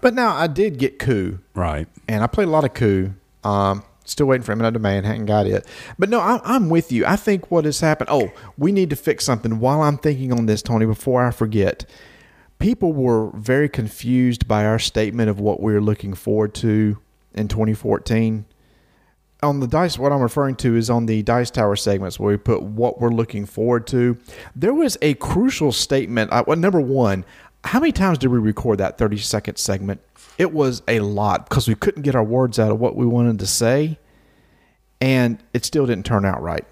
But now I did get Coup, Right. and I played a lot of Coup. Um, still waiting for Eminent Domain, hadn't got it. But no, I, I'm with you. I think what has happened. Oh, we need to fix something. While I'm thinking on this, Tony, before I forget, people were very confused by our statement of what we were looking forward to in 2014 on the dice what i'm referring to is on the dice tower segments where we put what we're looking forward to. There was a crucial statement uh, well, number one how many times did we record that 30 second segment? It was a lot because we couldn't get our words out of what we wanted to say and it still didn't turn out right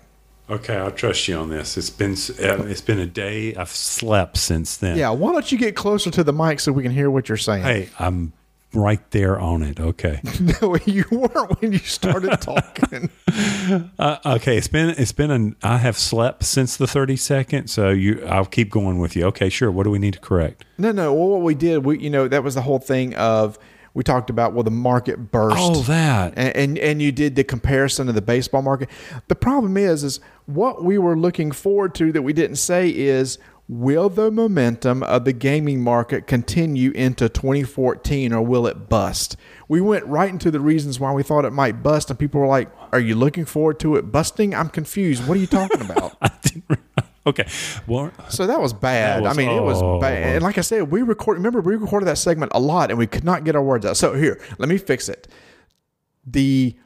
Okay, I'll trust you on this. It's been uh, it's been a day. I've slept since then. yeah why don't you get closer to the mic so we can hear what you're saying Hey, I'm right there on it. Okay. [LAUGHS] no you weren't when you started [LAUGHS] talking Uh, okay, it's been it's been an I have slept since the 30 second, so you I'll keep going with you. Okay, sure. What do we need to correct? no no well what we did we you know that was the whole thing of we talked about well the market burst Oh, that. and, and and you did the comparison of the baseball market. The problem is, is what we were looking forward to that we didn't say is will the momentum of the gaming market continue into 2014 or will it bust? We went right into the reasons why we thought it might bust, and people were like, "Are you looking forward to it busting?" I'm confused. What are you talking about? [LAUGHS] I didn't re- Okay. Well, So that was bad. That was- I mean, it was oh. bad. And like I said, we record. Remember, we recorded that segment a lot, and we could not get our words out. So here, let me fix it. The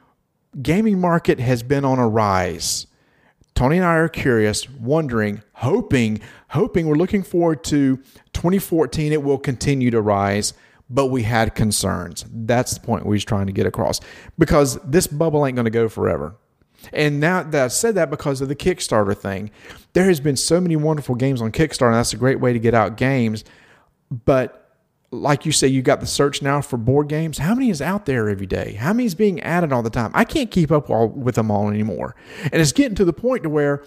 gaming market has been on a rise. Tony and I are curious, wondering, hoping, hoping. We're looking forward to 2014. It will continue to rise, but we had concerns. That's the point we was trying to get across because this bubble ain't going to go forever. And now that I said that because of the Kickstarter thing, there has been so many wonderful games on Kickstarter. That's a great way to get out games. But like you say, you got the search now for board games. How many is out there every day? How many is being added all the time? I can't keep up all, with them all anymore. And it's getting to the point to where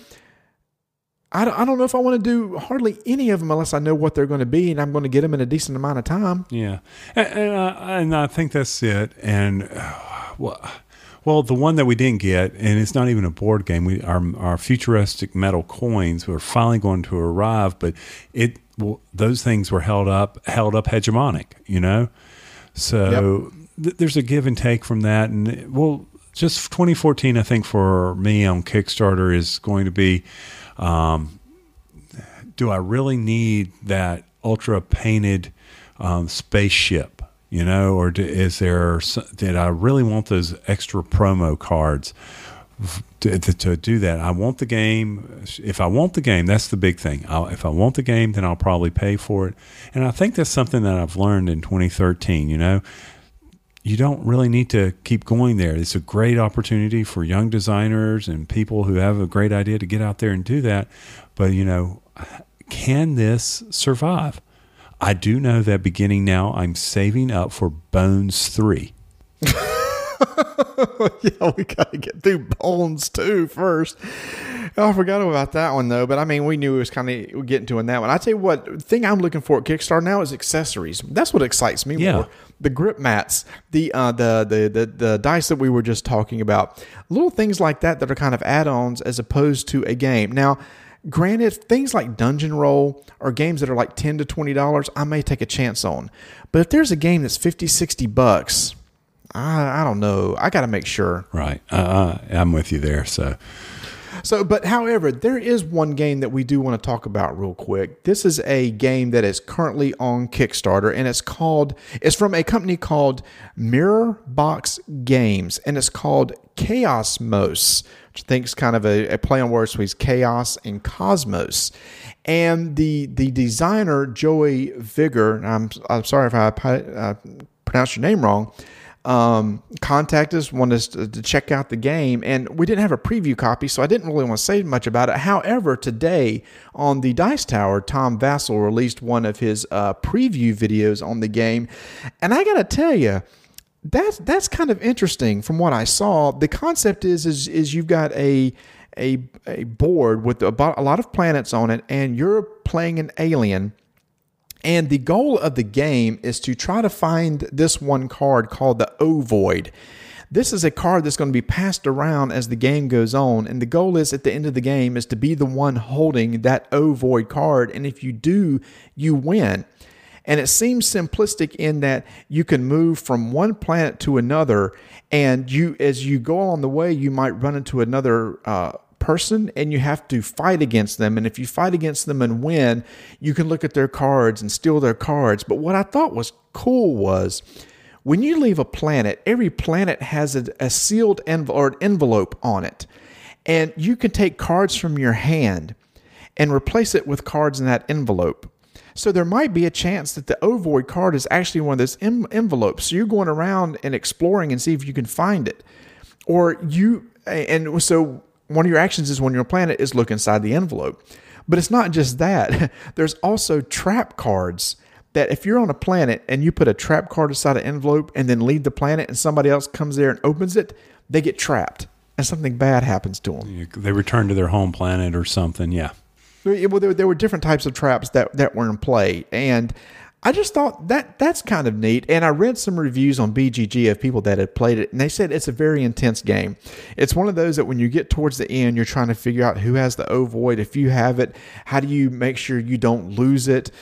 I don't, I don't know if I want to do hardly any of them unless I know what they're going to be and I'm going to get them in a decent amount of time. yeah. And, and, uh, and I think that's it. And uh, well, well, the one that we didn't get, and it's not even a board game. We our our futuristic metal coins were finally going to arrive, but it well, those things were held up held up hegemonic, you know. So th- there's a give and take from that, and well, just 2014, I think for me on Kickstarter is going to be, um, do I really need that ultra painted um, spaceship? You know, or is there? Did I really want those extra promo cards to, to, to do that. I want the game. If I want the game, that's the big thing. I'll, if I want the game, then I'll probably pay for it. And I think that's something that I've learned in 2013. You know, you don't really need to keep going there. It's a great opportunity for young designers and people who have a great idea to get out there and do that. But, you know, can this survive? I do know that beginning now, I'm saving up for Bones 3. [LAUGHS] yeah, we got to get through Bones too first. Oh, I forgot about that one though. But I mean, we knew it was kind of getting to in that one. I tell you what, thing I'm looking for at Kickstarter now is accessories. That's what excites me Yeah. more. The grip mats, the, uh, the the the the dice that we were just talking about, little things like that that are kind of add-ons as opposed to a game. Now, granted, things like Dungeon Roll or games that are like ten to twenty dollars, I may take a chance on. But if there's a game that's 50, 60 bucks, I, I don't know. I got to make sure. Right. Uh, I'm with you there. So, So, but however, there is one game that we do want to talk about real quick. This is a game that is currently on Kickstarter, and it's called. It's from a company called Mirror Box Games, and it's called Chaosmos, which I think is kind of a, a play on words between chaos and cosmos. And the the designer Joey Vigour, I'm I'm sorry if I uh, pronounced your name wrong um, contact us, wanted us to, to check out the game, and we didn't have a preview copy, so I didn't really want to say much about it. However, today on the Dice Tower, Tom Vasel released one of his uh, preview videos on the game, and I got to tell you. That's that's kind of interesting from what I saw. The concept is is is you've got a a a board with a, a lot of planets on it, and you're playing an alien, and the goal of the game is to try to find this one card called the Ovoid. This is a card that's going to be passed around as the game goes on, and the goal is at the end of the game is to be the one holding that Ovoid card, and if you do, you win. And it seems simplistic in that you can move from one planet to another, and you as you go on the way, you might run into another uh, person and you have to fight against them. And if you fight against them and win, you can look at their cards and steal their cards. But what I thought was cool was when you leave a planet, every planet has a, a sealed an envelope on it. And you can take cards from your hand and replace it with cards in that envelope. So there might be a chance that the ovoid card is actually one of those em- envelopes. So you're going around and exploring and see if you can find it. Or you, and so one of your actions is when you're on a planet is look inside the envelope. But it's not just that. [LAUGHS] There's also trap cards that if you're on a planet and you put a trap card inside an envelope and then leave the planet and somebody else comes there and opens it, they get trapped and something bad happens to them. they return to their home planet or something. Yeah. Well, there, there were different types of traps that, that were in play, and I just thought that that's kind of neat. And I read some reviews on BGG of people that had played it, and they said it's a very intense game. It's one of those that when you get towards the end, you're trying to figure out who has the ovoid. If you have it, how do you make sure you don't lose it?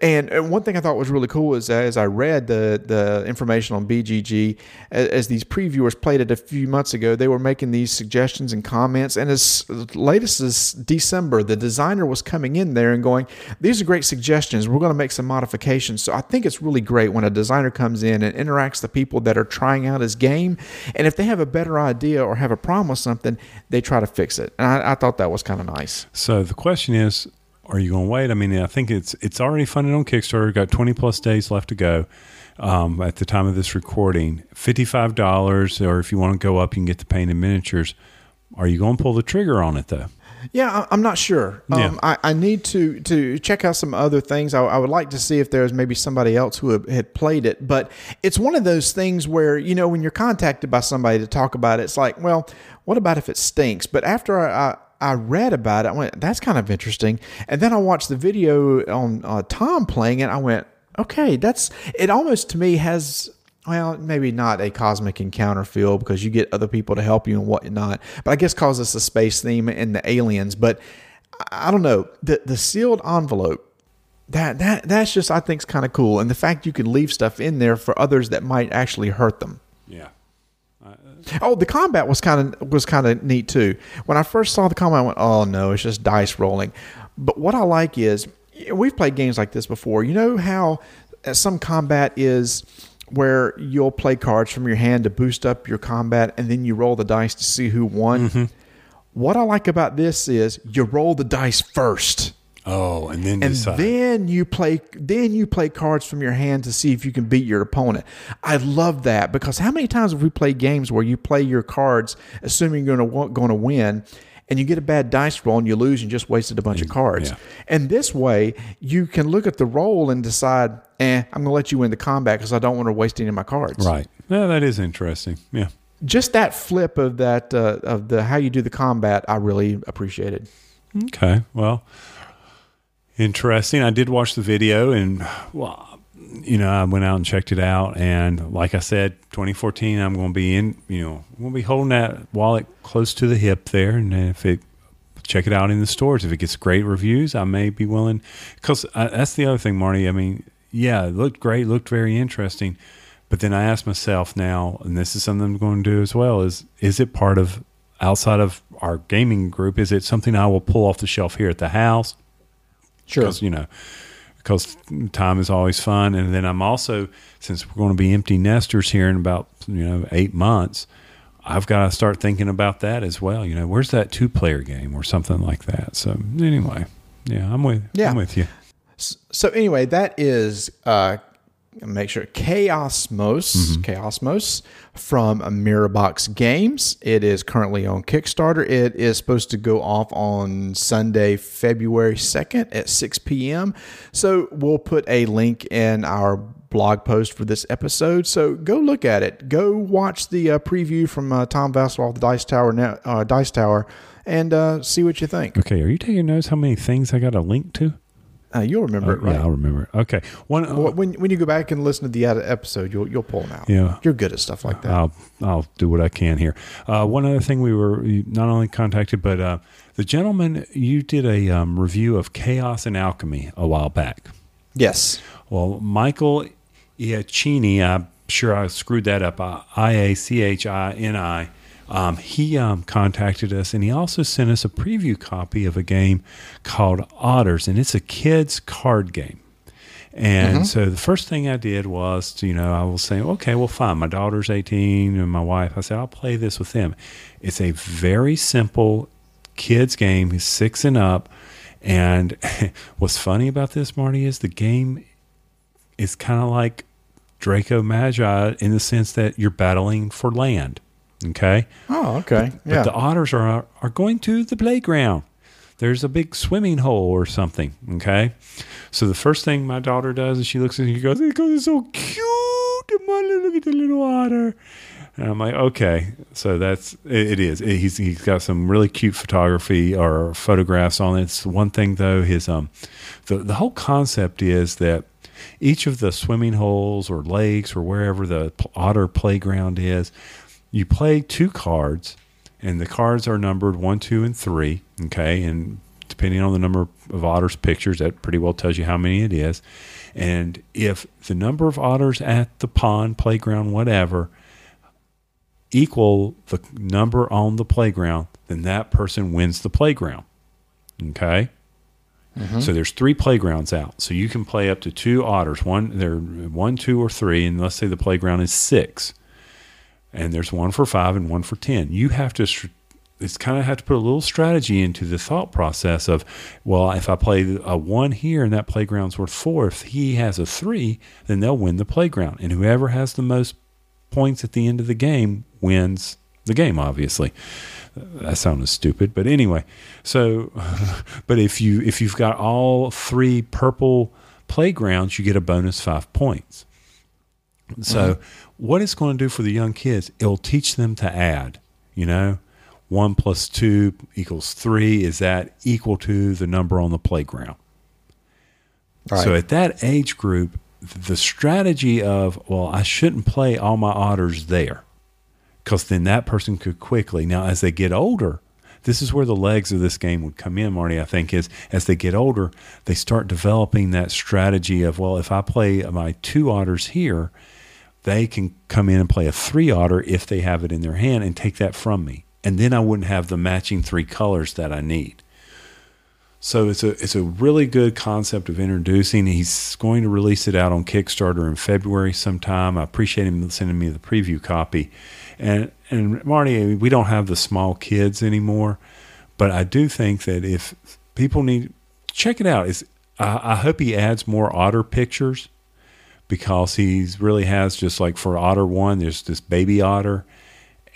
And and one thing I thought was really cool is uh, as I read the the information on BGG, as, as these previewers played it a few months ago, they were making these suggestions and comments. And as latest as December, the designer was coming in there and going, "These are great suggestions. We're going to make some modifications." So I think it's really great when a designer comes in and interacts the people that are trying out his game, and if they have a better idea or have a problem with something, they try to fix it. And I, I thought that was kind of nice. So the question is, are you going to wait? I mean, I think it's it's already funded on Kickstarter. Got 20 plus days left to go um, at the time of this recording. $55, or if you want to go up, you can get the painted miniatures. Are you going to pull the trigger on it, though? Yeah, I'm not sure. Yeah. Um, I, I need to to check out some other things. I, I would like to see if there's maybe somebody else who had played it. But it's one of those things where you know when you're contacted by somebody to talk about it, it's like, well, what about if it stinks? But after I, I read about it, I went, that's kind of interesting. And then I watched the video on uh, Tom playing it. I went, okay, that's it. Almost to me has well, maybe not a cosmic encounter feel because you get other people to help you and whatnot. But I guess cause it's a space theme and the aliens. But I I don't know the the sealed envelope. That that that's just I think is kind of cool, and the fact you can leave stuff in there for others that might actually hurt them. Yeah. Oh, the combat was kind of was kind of neat too. When I first saw the combat, I went, "Oh no, it's just dice rolling." But what I like is we've played games like this before. You know how uh, some combat is where you'll play cards from your hand to boost up your combat, and then you roll the dice to see who won. Mm-hmm. What I like about this is you roll the dice first Oh, and then and decide. then you play then you play cards from your hand to see if you can beat your opponent. I love that because how many times have we played games where you play your cards assuming you're going to going to win and you get a bad dice roll and you lose and just wasted a bunch of cards. yeah. And this way you can look at the roll and decide, "Eh, I'm going to let you win the combat because I don't want to waste any of my cards." right. Yeah, that is interesting. Yeah. Just that flip of that uh, of the how you do the combat, I really appreciated. Okay. Well, interesting. I did watch the video and, well, you know, I went out and checked it out. And like I said, 2014, I'm going to be in, you know, I'm going to be holding that wallet close to the hip there. And if it, check it out in the stores. If it gets great reviews, I may be willing. Because that's the other thing, Marty. I mean, yeah, it looked great, looked very interesting. But then I ask myself now, and this is something I'm going to do as well: is is it part of outside of our gaming group? Is it something I will pull off the shelf here at the house? Sure. because you know because time is always fun and then i'm also since we're going to be empty nesters here in about you know eight months i've got to start thinking about that as well you know where's that two player game or something like that so anyway yeah i'm with Yeah. i'm with you So anyway, that is uh, make sure Chaosmos, Chaosmos from Mirror Box Games. It is currently on Kickstarter. It is supposed to go off on Sunday, February second at six p.m. So we'll put a link in our blog post for this episode. So go look at it. Go watch the uh, preview from uh, Tom Vasel of the Dice Tower, Net- uh, Dice Tower, and uh, see what you think. okay are you taking notes how many things i got a link to Uh, you'll remember it, right? yeah i'll remember it. okay one Well, when when you go back and listen to the episode, you'll you'll pull them out. Yeah. you're good at stuff like that. I'll I'll do what I can here. Uh, one other thing, we were not only contacted, but uh, the gentleman you did a um, review of Chaos and Alchemy a while back. yes, Well, Michael Iachini, I'm sure I screwed that up. uh, I A C H I N I. Um, he um, contacted us and he also sent us a preview copy of a game called Otters, and it's a kids card game. And so the first thing I did was, to, you know, I was saying, okay, well, fine. My daughter's 18 and my wife, I said, I'll play this with them. It's a very simple kids game, six and up. And [LAUGHS] what's funny about this, Marty, is the game is kind of like Draco Magi in the sense that you're battling for land. Okay. Oh, okay. But the otters are are going to the playground. There's a big swimming hole or something. Okay. So the first thing my daughter does is she looks at it and she goes, "It goes so cute. On, look at the little otter." And I'm like, okay, so that's it, it is. It- he's he's got some really cute photography or photographs on it. It's one thing though. His um, the the whole concept is that each of the swimming holes or lakes or wherever the otter playground is, you play two cards, and the cards are numbered one, two, and three. Okay, and depending on the number of otters pictures, that pretty well tells you how many it is. And if the number of otters at the pond, playground, whatever, equal the number on the playground, then that person wins the playground. Okay. Mm-hmm. So there's three playgrounds out. So you can play up to two otters. One there one, two, or three, and let's say the playground is six. And there's one for five and one for ten. You have to it's kind of have to put a little strategy into the thought process of, well, if I play a one here and that playground's worth four, if he has a three, then they'll win the playground. And whoever has the most points at the end of the game wins the game, obviously. That sounded stupid, but anyway. So, [LAUGHS] but if you if you've got all three purple playgrounds, you get a bonus five points. So, mm-hmm. What it's going to do for the young kids, it'll teach them to add. You know, one plus two equals three. Is that equal to the number on the playground? So at that age group, the strategy of, well, I shouldn't play all my otters there because then that person could quickly. Now, as they get older, this is where the legs of this game would come in, Marty. I think is as they get older, they start developing that strategy of, well, if I play my two otters here, they can come in and play a three otter if they have it in their hand and take that from me. And then I wouldn't have the matching three colors that I need. So it's a it's a really good concept of introducing. He's going to release it out on Kickstarter in February sometime. I appreciate him sending me the preview copy. And and Marty, we don't have the small kids anymore, but I do think that if people need check it out, is I, I hope he adds more otter pictures because he's really has just like for otter one, there's this baby otter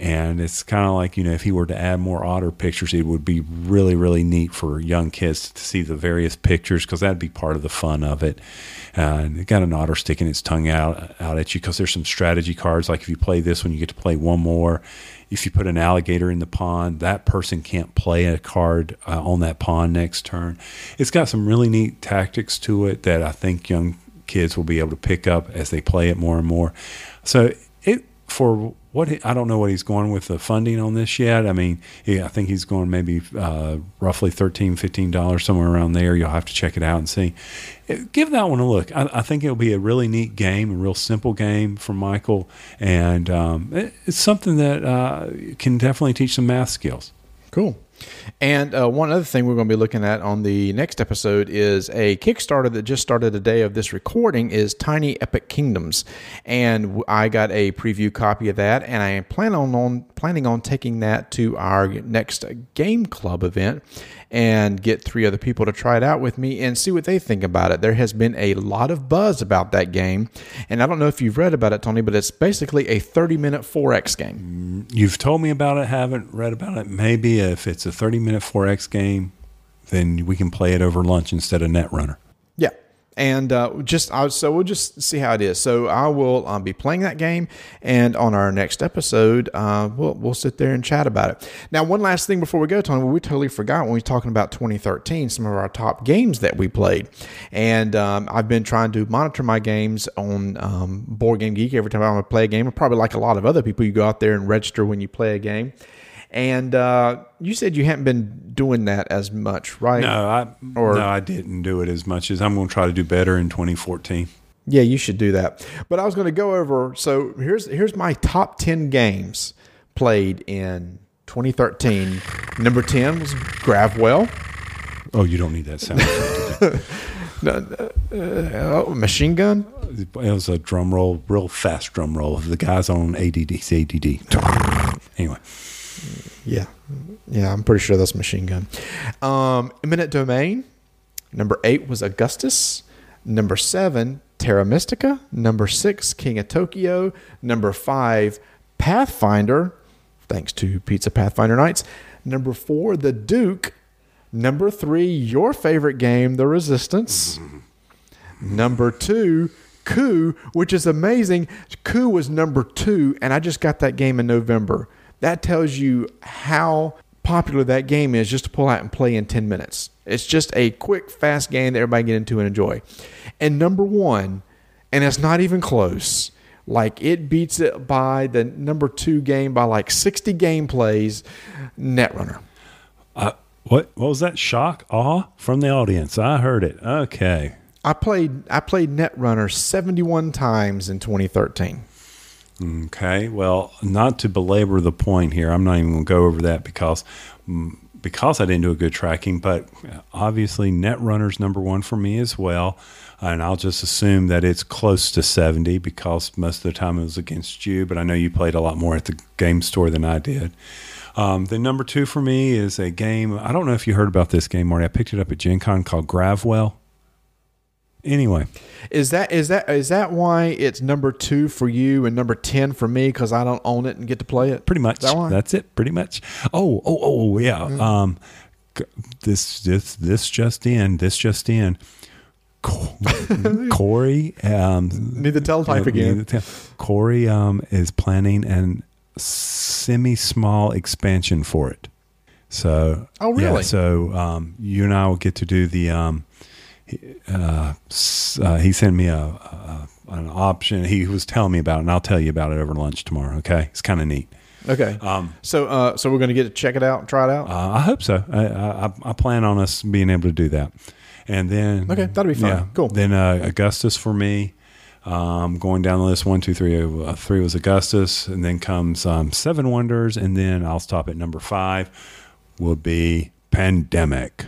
and it's kind of like, you know, if he were to add more otter pictures, it would be really, really neat for young kids to see the various pictures because that'd be part of the fun of it. Uh, and it got an otter sticking its tongue out, out at you because there's some strategy cards. Like if you play this one, you get to play one more. If you put an alligator in the pond, that person can't play a card uh, on that pond next turn. It's got some really neat tactics to it that I think young kids will be able to pick up as they play it more and more. So it for what I don't know what he's going with the funding on this yet. I mean, he, I think he's going maybe uh, roughly 13 dollars somewhere around there. You'll have to check it out and see. Uh, give that one a look. I, I think it'll be a really neat game, a real simple game for Michael, and um, it, it's something that uh, can definitely teach some math skills. Cool. And uh, one other thing we're going to be looking at on the next episode is a Kickstarter that just started the day of this recording is Tiny Epic Kingdoms, and I got a preview copy of that, and I plan on, on planning on taking that to our next game club event and get three other people to try it out with me and see what they think about it. There has been a lot of buzz about that game, and I don't know if you've read about it, Tony, but it's basically a 30 minute 4X game. You've told me about it, haven't read about it. Maybe if it's a 30 minute 4X game, then we can play it over lunch instead of Netrunner. Yeah, and uh, just uh, so we'll just see how it is. So I will um, be playing that game, and on our next episode, uh, we'll we'll sit there and chat about it. Now, one last thing before we go, Tony, we totally forgot when we were talking about 2013, some of our top games that we played, and um, I've been trying to monitor my games on um, Board Game Geek every time I want to play a game. Probably like a lot of other people, you go out there and register when you play a game. And uh, you said you haven't been doing that as much, right? No, I or, no, I didn't do it as much as I'm going to try to do better in 2014. Yeah, you should do that. But I was going to go over. So here's here's my top ten games played in 2013. Number ten was Gravwell. Oh, you don't need that sound. [LAUGHS] no, uh, uh, machine gun. It was a drum roll, real fast drum roll. The guys on ADD, ADD. Anyway. Yeah, yeah, I'm pretty sure that's machine gun. Um, Eminent Domain. Number eight was Augustus. Number seven, Terra Mystica. Number six, King of Tokyo. Number five, Pathfinder. Thanks to Pizza Pathfinder Nights. Number four, The Duke. Number three, your favorite game, The Resistance. Number two, Coup, which is amazing. Coup was number two, and I just got that game in November. That tells you how popular that game is just to pull out and play in 10 minutes. It's just a quick, fast game that everybody get into and enjoy. And number one, and it's not even close, like it beats it by the number two game by like 60 gameplays, Netrunner. Uh, what what was that shock awe from the audience? I heard it. Okay. I played I played Netrunner 71 times in 2013. Okay. Well, not to belabor the point here, I'm not even going to go over that because mm, because I didn't do a good tracking. But obviously, Netrunner's number one for me as well, and I'll just assume that it's close to 70 because most of the time it was against you. But I know you played a lot more at the game store than I did. Um, the number two for me is a game. I don't know if you heard about this game, Marty. I picked it up at Gen Con called Gravwell. Anyway, is that is that is that why it's number two for you and number ten for me because I don't own it and get to play it? Pretty much. That That's it. Pretty much. Oh, oh, oh, yeah. Mm-hmm. Um, this this this just in. This just in. [LAUGHS] Corey, um, need the teletype again. Tell, Corey um, is planning an semi-small expansion for it. So, oh really? Yeah, so um, you and I will get to do the um, uh, uh, he sent me a, a, an option. He was telling me about it, and I'll tell you about it over lunch tomorrow. Okay, it's kind of neat. Okay. Um, so, uh, so we're going to get to check it out, and try it out. Uh, I hope so. I, I, I, plan on us being able to do that, and then okay, that'll be fun. Yeah, cool. Then uh, Augustus for me. Um, going down the list, one, two, three. Uh, three was Augustus, and then comes um, Seven Wonders, and then I'll stop at number five. Will be Pandemic.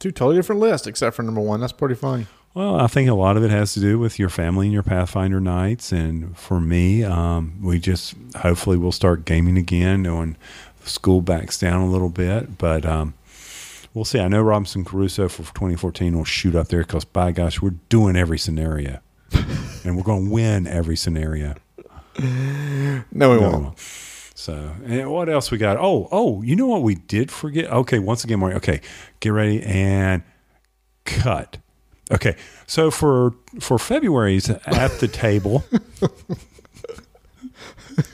Two totally different lists, except for number one. That's pretty funny. Well, I think a lot of it has to do with your family and your Pathfinder nights. And for me, um, we just hopefully we'll start gaming again when school backs down a little bit. But um, we'll see. I know Robinson Crusoe for 2014 will shoot up there because, by gosh, we're doing every scenario. [LAUGHS] and we're going to win every scenario. No, we No, we won't. So, and what else we got? Oh, oh, you know what we did forget? Okay, once again, Mario. Okay, get ready and cut. Okay, so for for February's at the table.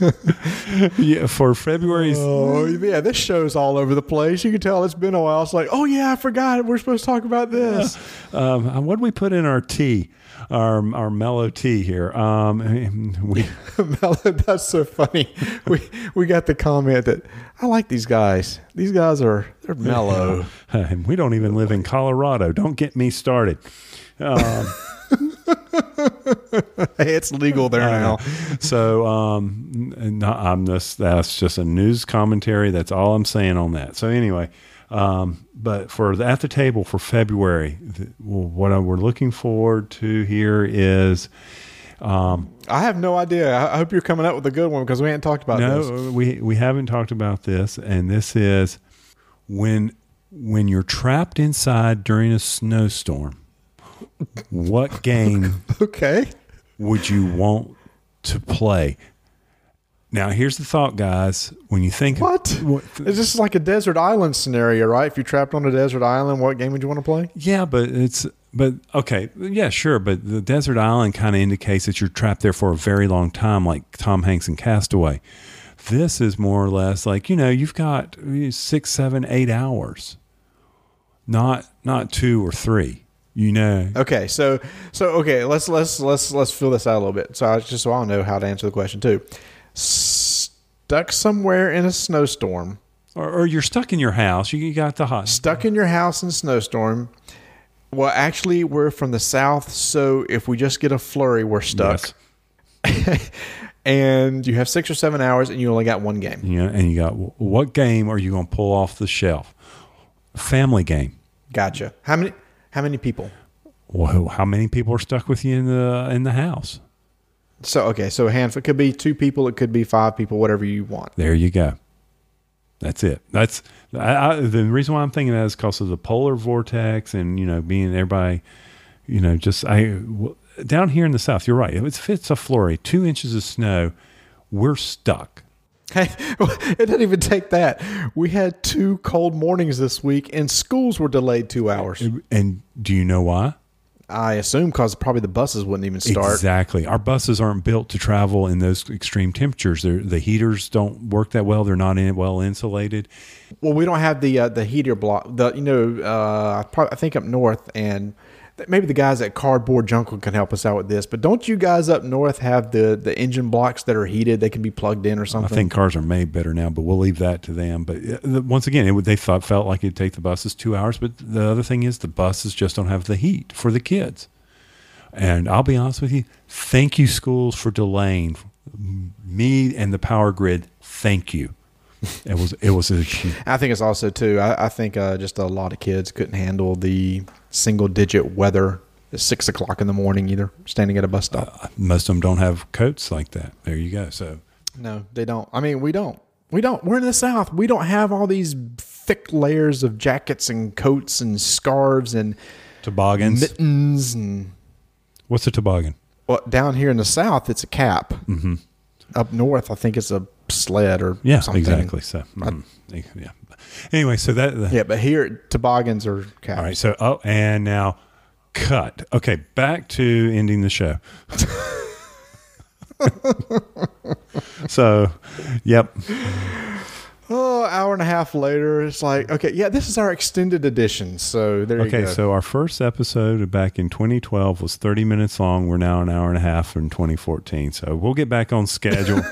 [LAUGHS] yeah, for February's. Oh yeah, this show's all over the place. You can tell it's been a while. It's like, oh yeah, I forgot we're supposed to talk about this. [LAUGHS] Um, what did we put in our tea? Our our mellow tea here. Um, [LAUGHS] we [LAUGHS] Mellow, That's so funny. [LAUGHS] We we got the comment that I like these guys. These guys are they're mellow. and we don't even live in Colorado. Don't get me started. Um, Hey, it's legal there now. so um, I'm just that's just a news commentary. That's all I'm saying on that. So anyway, um, but for the, at the table for February, the, well, what I- we're looking forward to here is I have no idea. I hope you're coming up with a good one because we ain't talked about this. no, we we haven't talked about this, and this is when when you're trapped inside during a snowstorm. What [LAUGHS] game Okay. would you want to play? Now, here's the thought, guys. When you think What? what It's just like a desert island scenario, right? If you're trapped on a desert island, what game would you want to play? yeah, but it's but okay, yeah, sure, but the desert island kind of indicates that you're trapped there for a very long time, like Tom Hanks in Castaway. This is more or less like you know you've got six, seven, eight hours, not not two or three. You know, Okay, so so okay, let's let's let's let's fill this out a little bit. So I just so I'll know how to answer the question too. Stuck somewhere in a snowstorm, or, or you're stuck in your house. You, you got the hot. stuck in your house in a snowstorm. Well, actually, we're from the south, so if we just get a flurry, we're stuck. Yes. [LAUGHS] and you have six or seven hours, and you only got one game. Know, and you got what game are you going to pull off the shelf? Family game. Gotcha. How many? How many people? Well, how many people are stuck with you in the in the house? So okay, so a handful. It could be two people. It could be five people. Whatever you want. There you go. That's it. That's I, I, the reason why I'm thinking that is because of the polar vortex and you know being everybody, you know, just I w- down here in the south. You're right. If it's, if it's a flurry, two inches of snow, we're stuck. Hey, [LAUGHS] it didn't even take that. We had two cold mornings this week, and schools were delayed two hours. And do you know why? I assume because probably the buses wouldn't even start. Exactly. Our buses aren't built to travel in those extreme temperatures. They're, the heaters don't work that well. They're not in, well insulated. Well, we don't have the uh, the heater block. The you know, uh, probably, I think up north, and maybe the guys at Cardboard Jungle can help us out with this. But don't you guys up north have the the engine blocks that are heated? They can be plugged in or something. I think cars are made better now, but we'll leave that to them. But once again, it would, they thought felt like it'd take the buses two hours. But the other thing is, the buses just don't have the heat for the kids. And I'll be honest with you, thank you schools for delaying me and the power grid. Thank you. It was it was a [LAUGHS] I think it's also too. I, I think uh, just a lot of kids couldn't handle the single digit weather at six o'clock in the morning either, standing at a bus stop. most of them don't have coats like that. There you go. So No, they don't. I mean, we don't. We don't. We're in the South. We don't have all these thick layers of jackets and coats and scarves and toboggans. mittens and. What's a toboggan? Well, down here in the South, it's a cap. Mm-hmm. Up north, I think it's a sled or Yeah, something. exactly. So mm, yeah. Anyway, so that Yeah, but here toboggans are. All right. So, oh, and now cut. Okay, back to ending the show. [LAUGHS] so, yep. Oh, hour and a half later, it's like, okay, yeah, this is our extended edition. So there you go. Okay, so our first episode back in 2012 was 30 minutes long. We're now an hour and a half in 2014. So we'll get back on schedule.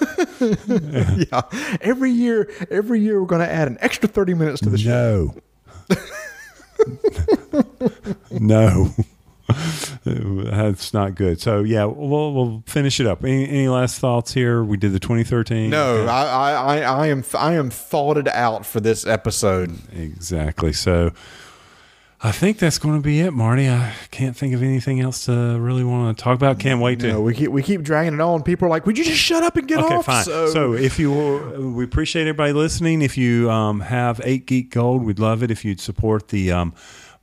[LAUGHS] yeah, every year, every year we're going to add an extra thirty minutes to the show. no. [LAUGHS] no. [LAUGHS] [LAUGHS] That's not good. So, yeah, we'll, we'll finish it up. Any, any last thoughts here? We did the 2013. No, I, I, I, I am, I am thoughted out for this episode. Exactly. So, I think that's going to be it, Marty. I can't think of anything else to really want to talk about. Can't wait to. Know, we keep we keep dragging it on. People are like, "Would you just shut up and get Okay, off?" fine. So, if you, we appreciate everybody listening. If you um, have eight geek gold, we'd love it if you'd support the um,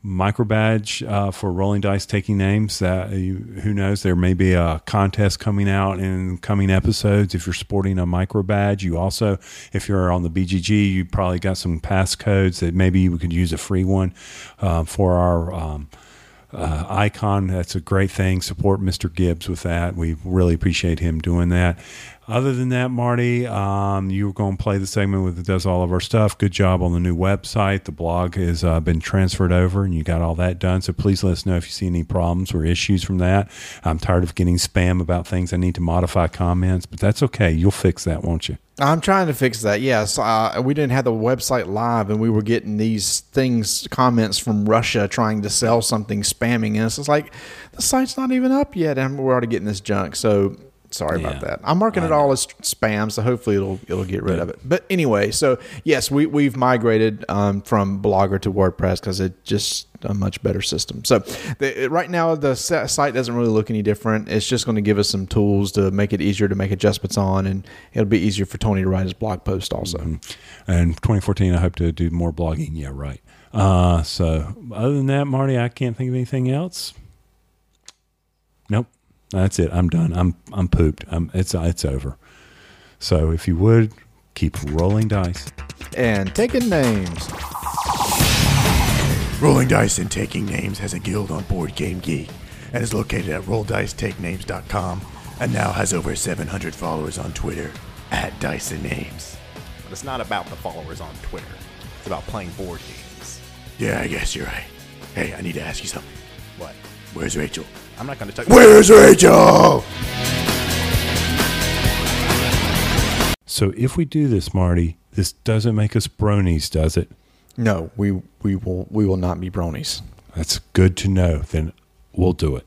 micro badge uh, for rolling dice taking names. That you, who knows, there may be a contest coming out in coming episodes. If you're sporting a micro badge, you also, if you're on the BGG, you probably got some passcodes that maybe we could use a free one uh, for our. Um, uh, icon. That's a great thing. Support Mr. Gibbs with that. We really appreciate him doing that. Other than that, Marty, um, you were going to play the segment with that does all of our stuff. Good job on the new website. The blog has uh, been transferred over, and you got all that done. So please let us know if you see any problems or issues from that. I'm tired of getting spam about things. I need to modify comments, but that's okay. You'll fix that, won't you? I'm trying to fix that. Yes, uh, we didn't have the website live, and we were getting these things, comments from Russia trying to sell something, spamming us. It's like the site's not even up yet, and we're already getting this junk. So sorry Yeah. about that. I'm marking it all as spam, so hopefully it'll it'll get rid of it. But anyway, so yes, we we've migrated um, from Blogger to WordPress because it's just a much better system. So the, right now the site doesn't really look any different. It's just going to give us some tools to make it easier to make adjustments on, and it'll be easier for Tony to write his blog post also. And 2014, I hope to do more blogging. Yeah, right. Uh, so other than that, Marty, I can't think of anything else. Nope, that's it. I'm done. I'm I'm pooped. I'm, it's it's over. So if you would keep rolling dice. And taking names. Rolling Dice and Taking Names has a guild on Board Game Geek and is located at rolldicetakenames.com and now has over 700 followers on Twitter at Dice and Names. But it's not about the followers on Twitter. It's about playing board games. Yeah, I guess you're right. Hey, I need to ask you something. What? Where's Rachel? I'm not going to tell Where's Rachel? So if we do this, Marty, this doesn't make us bronies, does it? No, we we will we will not be bronies. That's good to know. Then we'll do it.